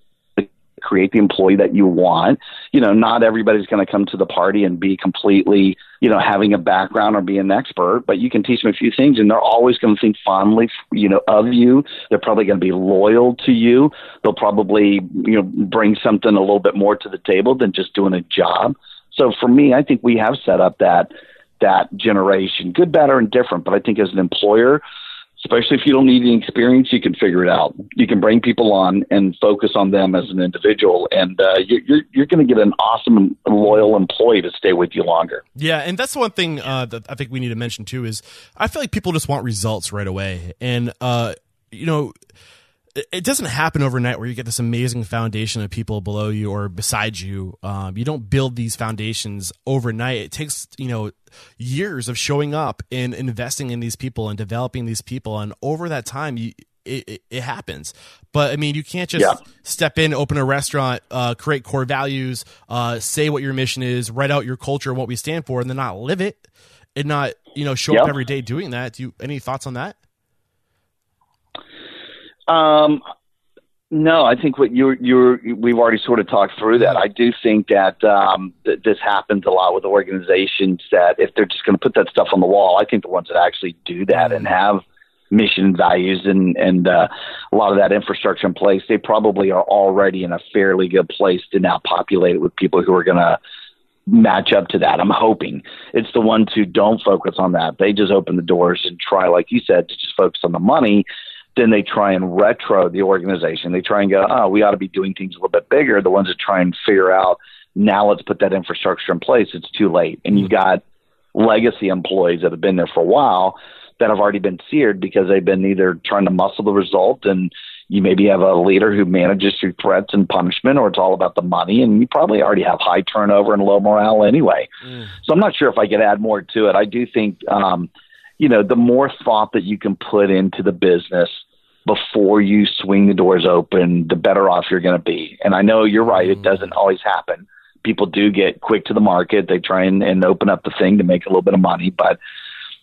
create the employee that you want. You know, not everybody's going to come to the party and be completely, you know, having a background or be an expert, but you can teach them a few things and they're always going to think fondly, you know, of you. They're probably going to be loyal to you. They'll probably, you know, bring something a little bit more to the table than just doing a job. So for me, I think we have set up that that generation, good, bad, or indifferent. But I think as an employer, especially if you don't need any experience, you can figure it out. You can bring people on and focus on them as an individual, and uh, you're you're, you're going to get an awesome loyal employee to stay with you longer. Yeah, and that's the one thing uh, that I think we need to mention too is I feel like people just want results right away, and uh, you know, it- doesn't happen overnight where you get this amazing foundation of people below you or beside you. Um, you don't build these foundations overnight. It takes you know years of showing up and investing in these people and developing these people, and over that time, you. It, it, it happens, but I mean, you can't just Yeah. step in, open a restaurant, uh, create core values, uh, say what your mission is, write out your culture and what we stand for, and then not live it, and not you know show up every day doing that. Do you any thoughts on that? Um, no, I think what you you we've already sort of talked through that. I do think that um, th- this happens a lot with organizations that if they're just going to put that stuff on the wall, I think the ones that actually do that and have mission values and and uh, a lot of that infrastructure in place, they probably are already in a fairly good place to now populate it with people who are going to match up to that. I'm hoping it's the ones who don't focus on that. They just open the doors and try, like you said, to just focus on the money. Then they try and retro the organization. They try and go, oh, we ought to be doing things a little bit bigger. The ones that try and figure out now let's put that infrastructure in place. It's too late. And you've got legacy employees that have been there for a while that have already been seared because they've been either trying to muscle the result and you maybe have a leader who manages through threats and punishment or it's all about the money and you probably already have high turnover and low morale anyway. So I'm not sure if I could add more to it. I do think um, you know, the more thought that you can put into the business before you swing the doors open, the better off you're going to be. And I know you're right, it mm. doesn't always happen. People do get quick to the market. They try and, and open up the thing to make a little bit of money. But,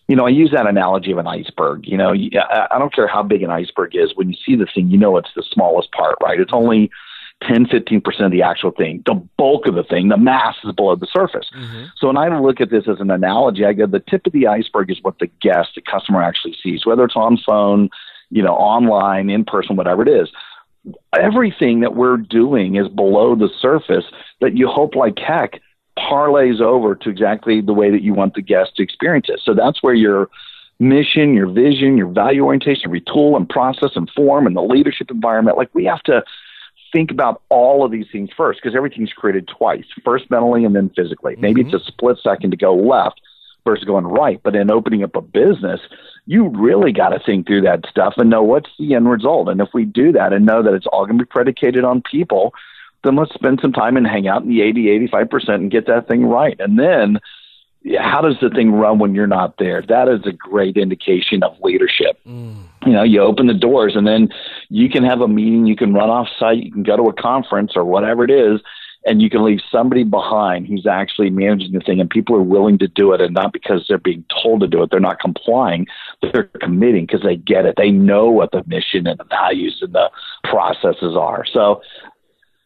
you know, I use that analogy of an iceberg. You know, I I don't care how big an iceberg is. When you see the thing, you know it's the smallest part, right? It's only 10, 15% of the actual thing. The bulk of the thing, the mass is below the surface. Mm-hmm. So when I look at this as an analogy, I go, the tip of the iceberg is what the guest, the customer actually sees, whether it's on phone, you know, online, in person, whatever it is. Everything that we're doing is below the surface that you hope like heck parlays over to exactly the way that you want the guest to experience it. So that's where your mission, your vision, your value orientation, retool and process and form and the leadership environment, like we have to think about all of these things first because everything's created twice first mentally and then physically maybe mm-hmm. it's a split second to go left versus going right but in opening up a business you really got to think through that stuff and know what's the end result and if we do that and know that it's all going to be predicated on people then let's spend some time and hang out in the 80 85% and get that thing right and then how does the thing run when you're not there? That is a great indication of leadership. Mm. You know, you open the doors and then you can have a meeting, you can run off site, you can go to a conference or whatever it is, and you can leave somebody behind who's actually managing the thing and people are willing to do it and not because they're being told to do it they're not complying but they're committing because they get it. They know what the mission and the values and the processes are. So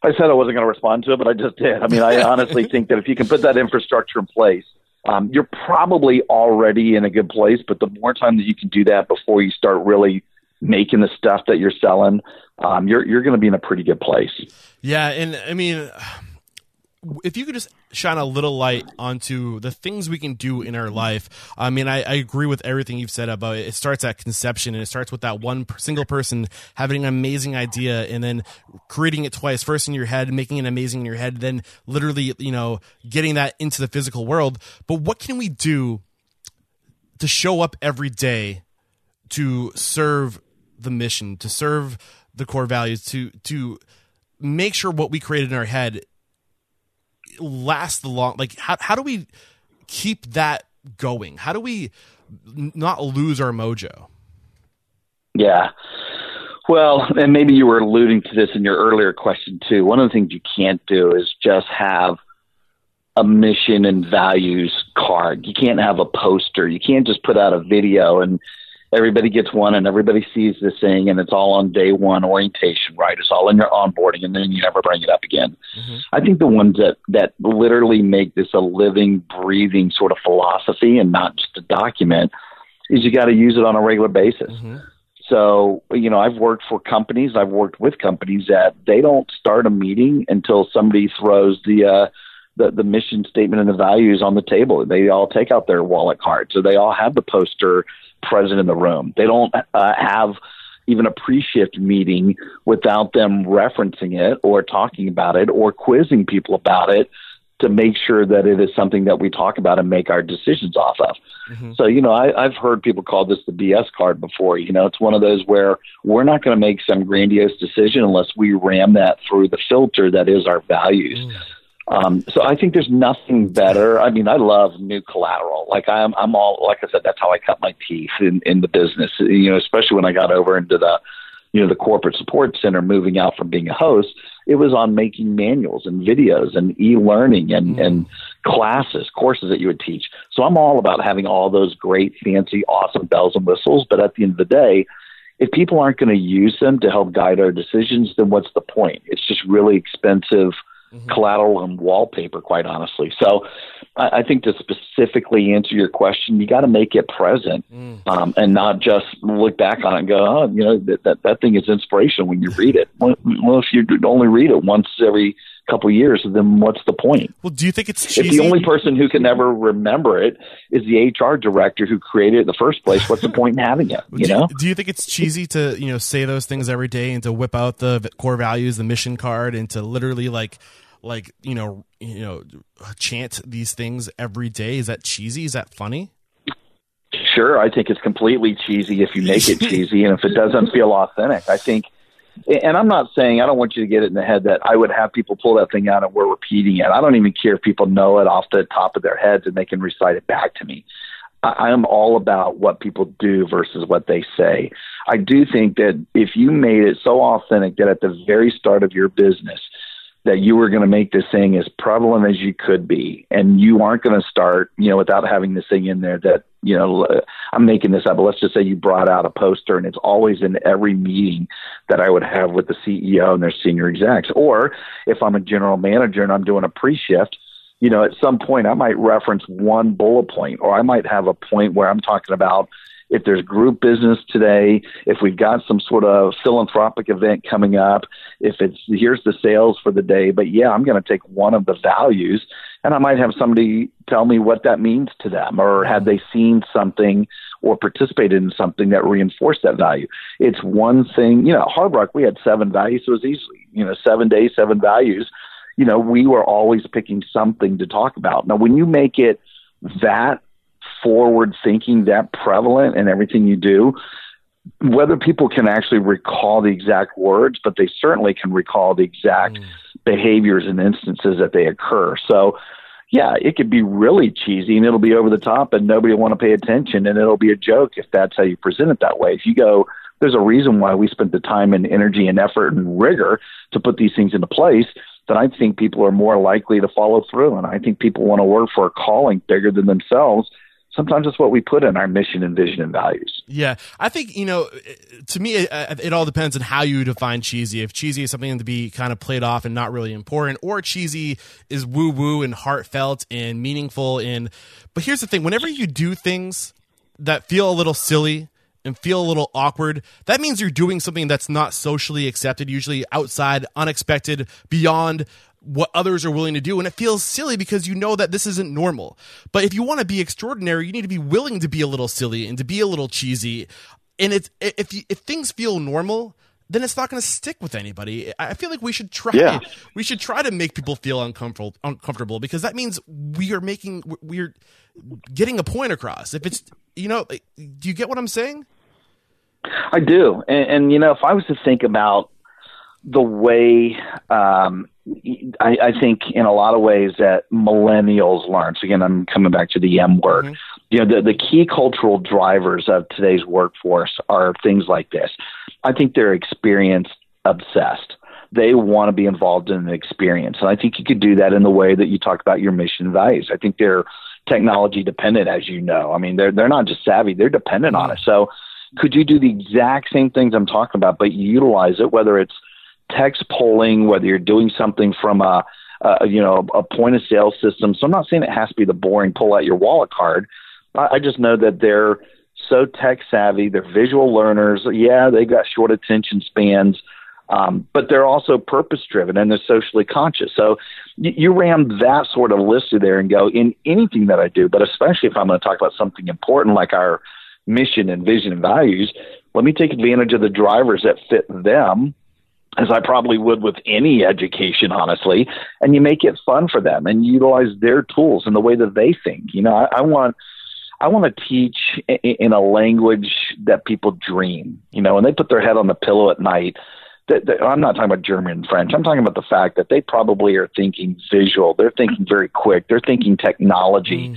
i said i wasn't going to respond to it but i just did. I mean i honestly think that if you can put that infrastructure in place um, you're probably already in a good place but the more time that you can do that before you start really making the stuff that you're selling um, you're you're going to be in a pretty good place yeah and i mean if you could just shine a little light onto the things we can do in our life. I mean, I, I, agree with everything you've said about it. It starts at conception and it starts with that one single person having an amazing idea and then creating it twice, first in your head, making it amazing in your head, then literally, you know, getting that into the physical world. But what can we do to show up every day to serve the mission, to serve the core values, to, to, make sure what we created in our head last the long like how how do we keep that going? How do we not lose our mojo? Yeah. Well, and maybe you were alluding to this in your earlier question too. One of the things you can't do is just have a mission and values card. You can't have a poster. You can't just put out a video and everybody gets one and everybody sees this thing and it's all on day one orientation, right? It's all in your onboarding and then you never bring it up again. Mm-hmm. I think the ones that, that literally make this a living, breathing sort of philosophy and not just a document is you got to use it on a regular basis. Mm-hmm. So, you know, I've worked for companies, I've worked with companies that they don't start a meeting until somebody throws the, uh, the, the mission statement and the values on the table. They all take out their wallet card. So they all have the poster present in the room. They don't uh, have even a pre-shift meeting without them referencing it or talking about it or quizzing people about it to make sure that it is something that we talk about and make our decisions off of. Mm-hmm. So, you know, I, I've heard people call this the BS card before. You know, it's one of those where we're not going to make some grandiose decision unless we ram that through the filter that is our values. Mm. Um, so I think there's nothing better. I mean, I love new collateral. Like I'm, I'm all, like I said, that's how I cut my teeth in, in the business, you know, especially when I got over into the, you know, the corporate support center, moving out from being a host, it was on making manuals and videos and e-learning and, mm. and classes, courses that you would teach. So I'm all about having all those great, fancy, awesome bells and whistles. But at the end of the day, if people aren't going to use them to help guide our decisions, then what's the point? It's just really expensive mm-hmm. collateral and wallpaper, quite honestly. So I, I, think to specifically answer your question, you got to make it present mm. um, and not just look back on it and go, oh, you know, that, that, that thing is inspirational when you read it. Well, well, if you only read it once every couple years, then what's the point? Well, do you think it's cheesy? If the only person who can ever remember it is the HR director who created it in the first place, what's the point in having it? You do, know? Do you think it's cheesy to you know say those things every day and to whip out the core values, the mission card, and to literally like like you know you know chant these things every day. Is that cheesy? Is that funny? Sure i think it's completely cheesy if you make it cheesy and if it doesn't feel authentic i think and i'm not saying i don't want you to get it in the head that i would have people pull that thing out and we're repeating it. I don't even care if people know it off the top of their heads and they can recite it back to me. I am all about what people do versus what they say. I do think that if you made it so authentic that at the very start of your business, that you were going to make this thing as prevalent as you could be, and you aren't going to start, you know, without having this thing in there that, you know, I'm making this up, but let's just say you brought out a poster and it's always in every meeting that I would have with the CEO and their senior execs. Or if I'm a general manager and I'm doing a pre-shift, you know, at some point I might reference one bullet point, or I might have a point where I'm talking about if there's group business today, if we've got some sort of philanthropic event coming up, if it's here's the sales for the day, but yeah, I'm going to take one of the values and I might have somebody tell me what that means to them or have they seen something or participated in something that reinforced that value. It's one thing, you know, Hard Rock, we had seven values, so it was easily, you know, seven days, seven values. You know, we were always picking something to talk about. Now, when you make it that forward thinking that prevalent in everything you do, whether people can actually recall the exact words, but they certainly can recall the exact mm. behaviors and instances that they occur. So, yeah, it could be really cheesy and it'll be over the top and nobody will want to pay attention and it'll be a joke if that's how you present it that way. If you go, there's a reason why we spent the time and energy and effort and rigor to put these things into place, then I think people are more likely to follow through. And I think people want to work for a calling bigger than themselves sometimes it's what we put in our mission and vision and values. Yeah, I think you know, to me, it, uh, it, all depends on how you define cheesy. If cheesy is something to be kind of played off and not really important, or cheesy is woo woo and heartfelt and meaningful. And but here's the thing: whenever you do things that feel a little silly and feel a little awkward, that means you're doing something that's not socially accepted, usually outside, unexpected, beyond what others are willing to do. And it feels silly because you know that this isn't normal. But if you want to be extraordinary you need to be willing to be a little silly and to be a little cheesy. And it's if you, if things feel normal then it's not going to stick with anybody. I feel like we should try yeah. we should try to make people feel uncomfortable uncomfortable because that means we are making we're getting a point across. If it's you know do you get what i'm saying? I do. And, and you know if i was to think about the way um, I, I, think in a lot of ways that millennials learn. So again, I'm coming back to the M word. Mm-hmm. You know, the, the key cultural drivers of today's workforce are things like this. I think they're experience obsessed. They want to be involved in an experience, and I think you could do that in the way that you talk about your mission values. I think they're technology dependent, as you know. I mean, they're they're not just savvy; they're dependent mm-hmm. on it. So, could you do the exact same things I'm talking about, but utilize it, whether it's text polling, whether you're doing something from a, a you know a point of sale system. So I'm not saying it has to be the boring pull out your wallet card. I, I just know that they're so tech savvy. They're visual learners. Yeah, they got short attention spans. Um, but they're also purpose driven and they're socially conscious. So you, you ram that sort of list through there and go in anything that I do, but especially if I'm going to talk about something important like our mission and vision and values, let me take advantage of the drivers that fit them as I probably would with any education, honestly, and you make it fun for them and utilize their tools in the way that they think. You know, I, I want I want to teach in a language that people dream. You know, when they put their head on the pillow at night. That, that, I'm not talking about German and French. I'm talking about the fact that they probably are thinking visual. They're thinking very quick. They're thinking technology. Mm.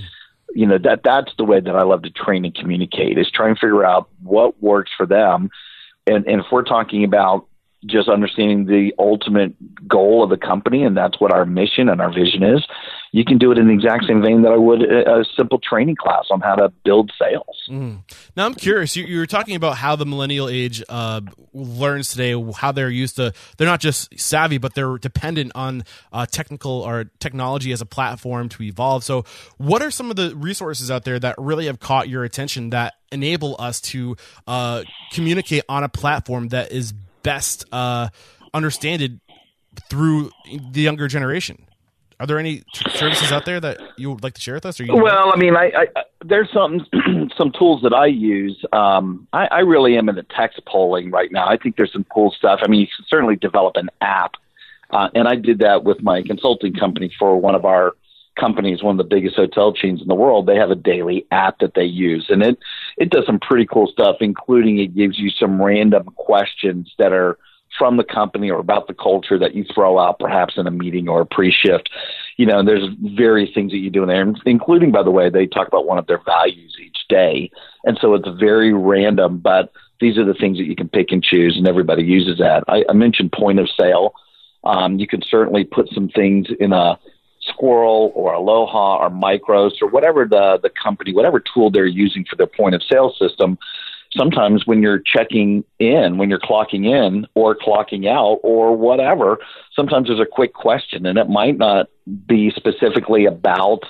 You know that that's the way that I love to train and communicate is try and figure out what works for them. And, and if we're talking about just understanding the ultimate goal of the company, and that's what our mission and our vision is. You can do it in the exact same vein that I would a, simple training class on how to build sales. Mm. Now, I'm curious. You, you, were talking about how the millennial age uh, learns today, how they're used to. They're not just savvy, but they're dependent on uh, technical or technology as a platform to evolve. So, what are some of the resources out there that really have caught your attention that enable us to uh, communicate on a platform that is best uh, understand it through the younger generation. Are there any services out there that you would like to share with us? Or well, I mean, I, I, there's some some tools that I use. Um, I, I really am into text polling right now. I think there's some cool stuff. I mean, you can certainly develop an app, uh, and I did that with my consulting company for one of our companies, one of the biggest hotel chains in the world, they have a daily app that they use, and it it does some pretty cool stuff, including it gives you some random questions that are from the company or about the culture that you throw out perhaps in a meeting or a pre-shift. You know, there's various things that you do in there, including, by the way, they talk about one of their values each day, and so it's very random, but these are the things that you can pick and choose, and everybody uses that. I, I mentioned point of sale. Um, you can certainly put some things in a Squirrel or Aloha or Micros or whatever the, the company, whatever tool they're using for their point of sale system, sometimes when you're checking in, when you're clocking in or clocking out or whatever, sometimes there's a quick question and it might not be specifically about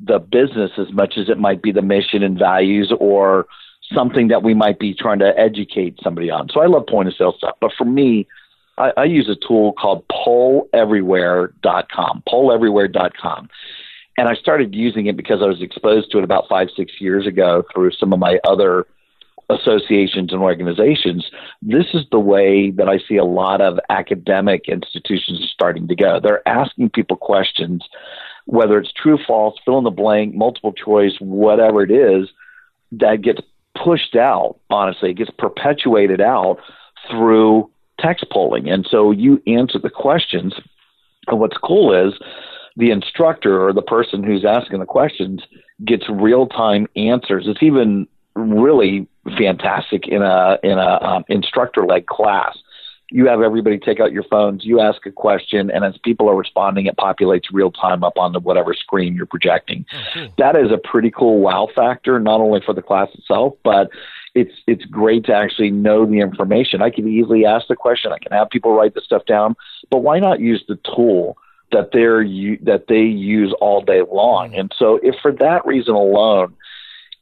the business as much as it might be the mission and values or something that we might be trying to educate somebody on. So I love point of sale stuff. But for me, I, I use a tool called polleverywhere.com, polleverywhere.com. And I started using it because I was exposed to it about five, six years ago through some of my other associations and organizations. This is the way that I see a lot of academic institutions starting to go. They're asking people questions, whether it's true, false, fill in the blank, multiple choice, whatever it is, that gets pushed out, honestly, it gets perpetuated out through text polling. And so you answer the questions. And what's cool is the instructor or the person who's asking the questions gets real time answers. It's even really fantastic in a in a um, instructor led class. You have everybody take out your phones, you ask a question, and as people are responding, it populates real time up on the whatever screen you're projecting. Oh, cool. That is a pretty cool wow factor, not only for the class itself, but it's it's great to actually know the information. I can easily ask the question. I can have people write the stuff down, but why not use the tool that they're that they use all day long? And so, if for that reason alone,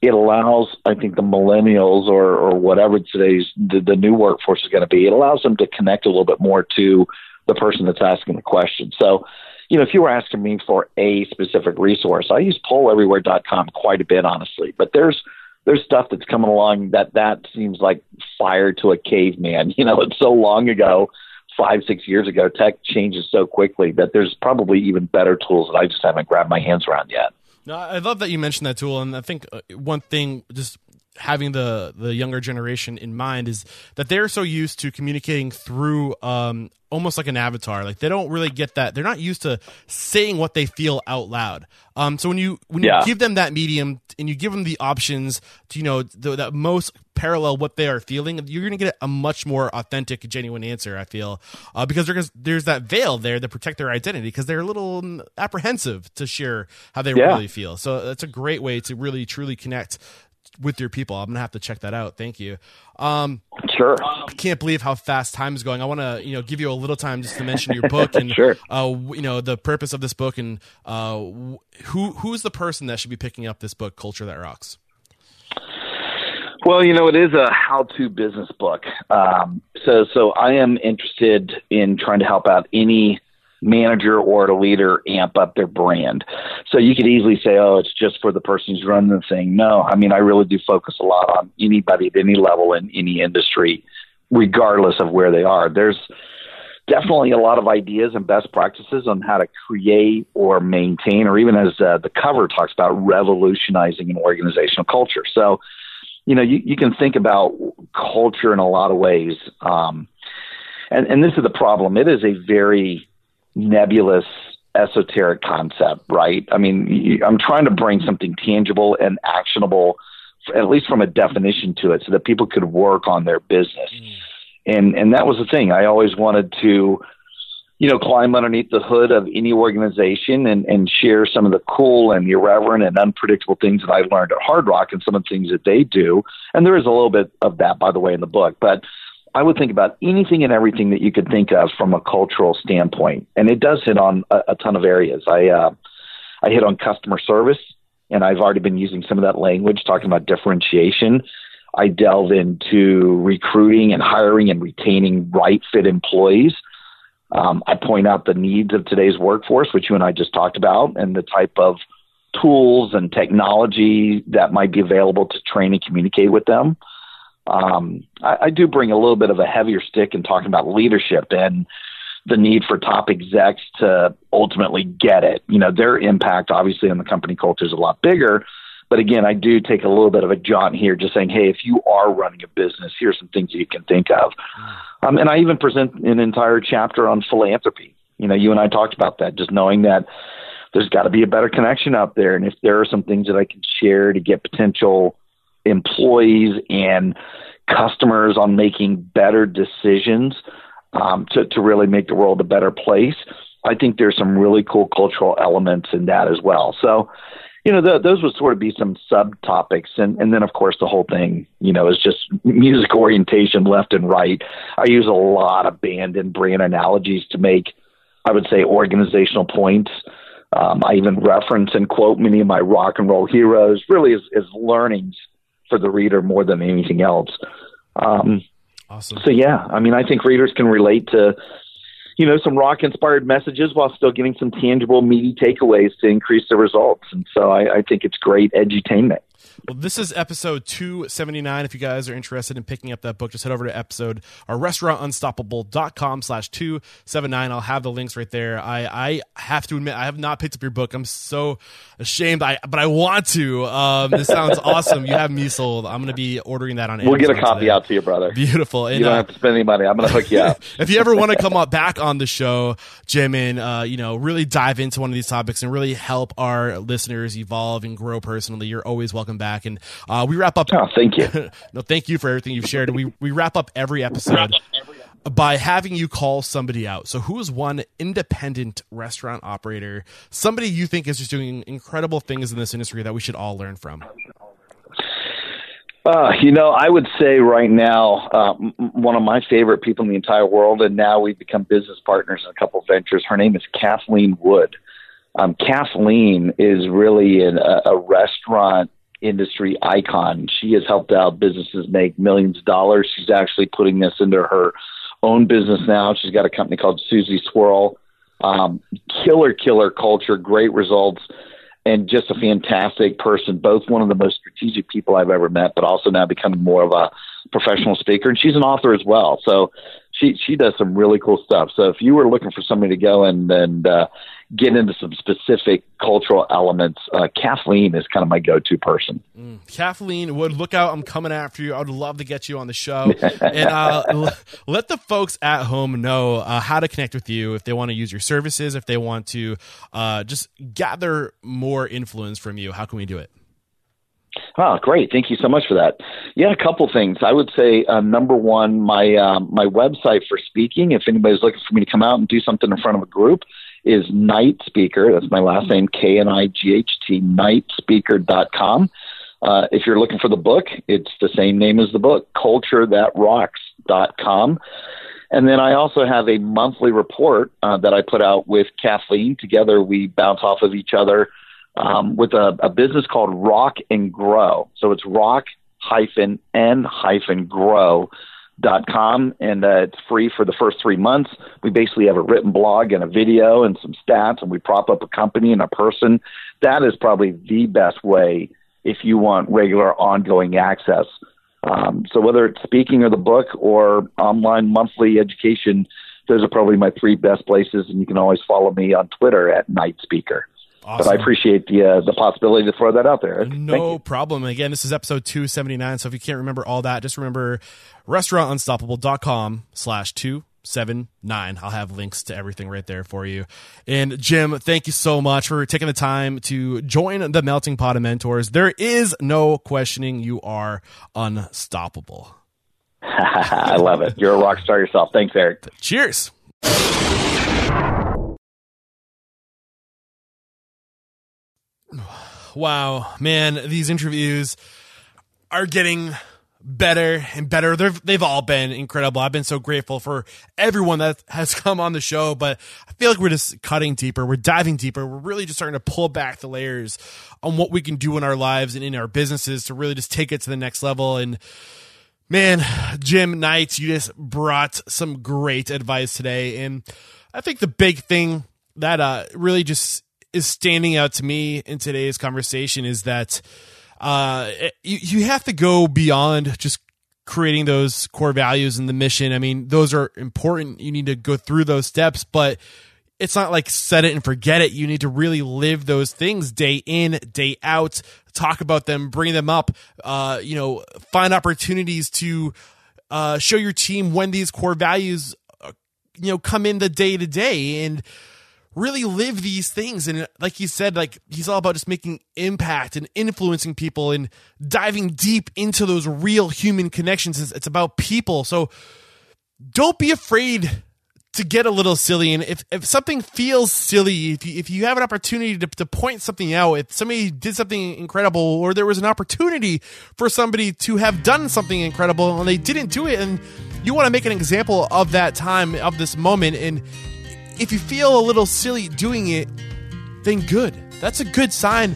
it allows, I think, the millennials or or whatever today's the, the new workforce is going to be, it allows them to connect a little bit more to the person that's asking the question. So. You know, if you were asking me for a specific resource, I use polleverywhere.com quite a bit, honestly. But there's there's stuff that's coming along that that seems like fire to a caveman. You know, it's so long ago, five six years ago. Tech changes so quickly that there's probably even better tools that I just haven't grabbed my hands around yet. No, I love that you mentioned that tool, and I think uh, one thing just having the the younger generation in mind is that they're so used to communicating through um, almost like an avatar. Like they don't really get that. They're not used to saying what they feel out loud. Um, so when you when you give them that medium and you give them the options to you know the, that most parallel what they are feeling, you're going to get a much more authentic, genuine answer. I feel uh, because there's there's that veil there to protect their identity because they're a little apprehensive to share how they yeah. really feel. So that's a great way to really truly connect with your people. I'm gonna have to check that out. Thank you. Um, sure. I can't believe how fast time is going. I want to, you know, give you a little time just to mention your book and, sure. uh, you know, the purpose of this book and uh, who who's the person that should be picking up this book, Culture That Rocks. Well, you know, it is a how-to business book. Um, so, so I am interested in trying to help out any manager or a leader amp up their brand. So you could easily say, oh, it's just for the person who's running the thing. No, I mean, I really do focus a lot on anybody at any level in any industry, regardless of where they are. There's definitely a lot of ideas and best practices on how to create or maintain, or even as uh, the cover talks about, revolutionizing an organizational culture. So, you know, you, you can think about culture in a lot of ways. Um, and, and this is the problem. It is a very nebulous esoteric concept, right? I mean, I'm trying to bring something tangible and actionable, at least from a definition to it, so that people could work on their business. Mm. And and that was the thing. I always wanted to, you know, climb underneath the hood of any organization and and share some of the cool and irreverent and unpredictable things that I learned at Hard Rock and some of the things that they do. And there is a little bit of that, by the way, in the book, but I would think about anything and everything that you could think of from a cultural standpoint, and it does hit on a, a ton of areas. I uh, I hit on customer service, and I've already been using some of that language talking about differentiation. I delve into recruiting and hiring and retaining right fit employees. Um, I point out the needs of today's workforce, which you and I just talked about, and the type of tools and technology that might be available to train and communicate with them um, I, I do bring a little bit of a heavier stick in talking about leadership and the need for top execs to ultimately get it. You know, their impact obviously on the company culture is a lot bigger. But again, I do take a little bit of a jaunt here, just saying, hey, if you are running a business, here's some things you can think of. Um, and I even present an entire chapter on philanthropy. You know, you and I talked about that, just knowing that there's got to be a better connection out there. And if there are some things that I can share to get potential employees and customers on making better decisions um, to, to really make the world a better place. I think there's some really cool cultural elements in that as well. So, you know, the, those would sort of be some subtopics. And, and then, of course, the whole thing, you know, is just music orientation left and right. I use a lot of band and brand analogies to make, I would say, organizational points. Um, I even reference and quote many of my rock and roll heroes, really as, as learnings for the reader more than anything else. Um, awesome. So yeah, I mean, I think readers can relate to, you know, some rock inspired messages while still getting some tangible, meaty takeaways to increase the results. And so I, I think it's great edutainment. Well, this is episode 279. If you guys are interested in picking up that book, just head over to episode or restaurantunstoppable.com slash 279. I'll have the links right there. I, I have to admit, I have not picked up your book. I'm so ashamed, I, but I want to. Um, this sounds awesome. You have me sold. I'm going to be ordering that on Amazon. We'll get a copy today. out to you, brother. Beautiful. And, You don't uh, have to spend any money. I'm going to hook you up. if you ever want to come up back on the show, Jim, and uh, you know, really dive into one of these topics and really help our listeners evolve and grow personally, you're always welcome back. And uh, we wrap up. Oh, thank you. no, thank you for everything you've shared. We we wrap up every episode by having you call somebody out. So, who is one independent restaurant operator, somebody you think is just doing incredible things in this industry that we should all learn from? Uh, you know, I would say right now, uh, m- one of my favorite people in the entire world, and now we've become business partners in a couple of ventures. Her name is Kathleen Wood. Um, Kathleen is really an, a, a restaurant industry icon. She has helped out businesses make millions of dollars. She's actually putting this into her own business now. She's got a company called Susie Swirl. Um, killer, killer culture, great results and just a fantastic person, both one of the most strategic people I've ever met, but also now becoming more of a professional speaker. And she's an author as well. So she she does some really cool stuff. So if you were looking for somebody to go and and uh, get into some specific cultural elements, uh, Kathleen is kind of my go-to person. Kathleen Wood, look out! I'm coming after you. I would love to get you on the show, and uh, l- let the folks at home know uh, how to connect with you if they want to use your services, if they want to uh, just gather more influence from you. How can we do it? Oh, great! Thank you so much for that. Yeah, a couple things. I would say uh, number one, my um, my website for speaking. If anybody's looking for me to come out and do something in front of a group, is Knight Speaker. That's my last name, K N I G H T. Knightspeaker.com. Uh, if you're looking for the book, it's the same name as the book, CultureThatRocks.com. And then I also have a monthly report uh, that I put out with Kathleen. Together, we bounce off of each other um, with a, a business called Rock and Grow. So it's rock hyphen and hyphen grow dot com and uh, it's free for the first three months. We basically have a written blog and a video and some stats and we prop up a company and a person. That is probably the best way if you want regular ongoing access. Um, so whether it's speaking or the book or online monthly education those are probably my three best places and you can always follow me on twitter at knight speaker but I appreciate the uh, the possibility to throw that out there. No problem. Again, this is episode 279. So if you can't remember all that, just remember restaurantunstoppable.com slash 279. I'll have links to everything right there for you. And Jim, thank you so much for taking the time to join the Melting Pot of Mentors. There is no questioning you are unstoppable. I love it. You're a rock star yourself. Thanks, Eric. Cheers. Wow, man, these interviews are getting better and better. They've they've all been incredible. I've been so grateful for everyone that has come on the show, but I feel like we're just cutting deeper. We're diving deeper. We're really just starting to pull back the layers on what we can do in our lives and in our businesses to really just take it to the next level and Man, Jim Knight, you just brought some great advice today. And I think the big thing that uh, really just is standing out to me in today's conversation is that uh, you, you have to go beyond just creating those core values and the mission. I mean, those are important. You need to go through those steps, but it's not like set it and forget it. You need to really live those things day in, day out, talk about them, bring them up, uh, you know, find opportunities to uh, show your team when these core values, uh, you know, come in the day to day and really live these things. And uh, like he said, like he's all about just making impact and influencing people and diving deep into those real human connections. It's, it's about people. So don't be afraid to get a little silly and if, if something feels silly if you, if you have an opportunity to, to point something out if somebody did something incredible or there was an opportunity for somebody to have done something incredible and they didn't do it and you want to make an example of that time of this moment and if you feel a little silly doing it then good that's a good sign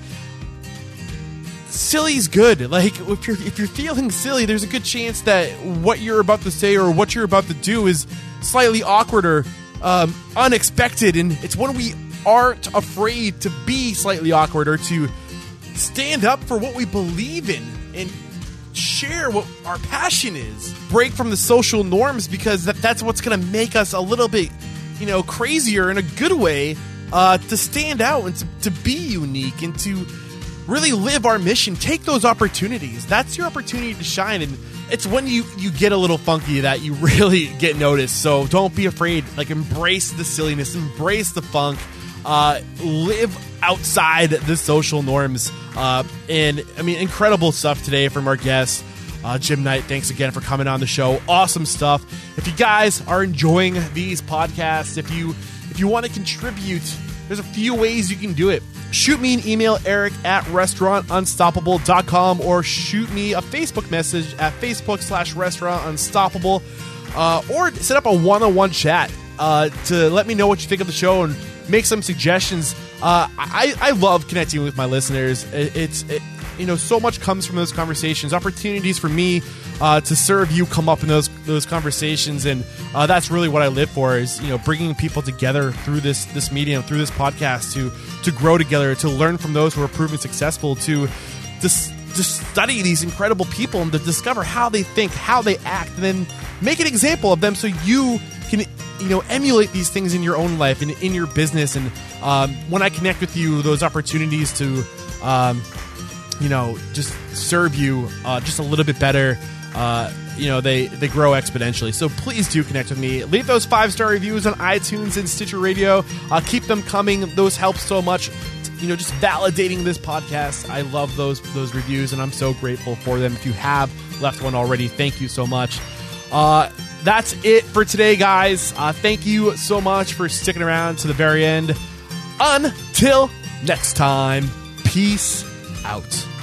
silly's good. Like if you're if you're feeling silly, there's a good chance that what you're about to say or what you're about to do is slightly awkward or um, unexpected, and it's when we aren't afraid to be slightly awkward or to stand up for what we believe in and share what our passion is. Break from the social norms because that, that's what's going to make us a little bit, you know, crazier in a good way uh, to stand out and to, to be unique and to really live our mission. Take those opportunities. That's your opportunity to shine. And it's when you, you get a little funky that you really get noticed. So don't be afraid. Like, embrace the silliness, embrace the funk, uh, live outside the social norms. Uh, and I mean, incredible stuff today from our guests. Uh, Jim Knight, thanks again for coming on the show. Awesome stuff. If you guys are enjoying these podcasts, if you if you want to contribute, there's a few ways you can do it. Shoot me an email, eric at restaurantunstoppable.com, or shoot me a Facebook message at Facebook slash restaurant unstoppable, uh, or set up a one on one chat uh, to let me know what you think of the show and make some suggestions. Uh, I, I love connecting with my listeners. It, it's it, you know so much comes from those conversations. Opportunities for me uh, to serve you come up in those those conversations, and uh, that's really what I live for. Is you know bringing people together through this this medium, through this podcast to to grow together, to learn from those who are proven successful, to just to study these incredible people and to discover how they think, how they act, and then make an example of them so you can you know emulate these things in your own life and in your business and um, when i connect with you those opportunities to um, you know just serve you uh, just a little bit better. Uh, you know they they grow exponentially. So please do connect with me. Leave those five star reviews on itunes and stitcher radio. Uh, keep them coming. Those help so much you know just validating this podcast. I love those those reviews and i'm so grateful for them. If you have left one already thank you so much. Uh, that's it for today, guys. Uh, thank you so much for sticking around to the very end. Until next time, peace out.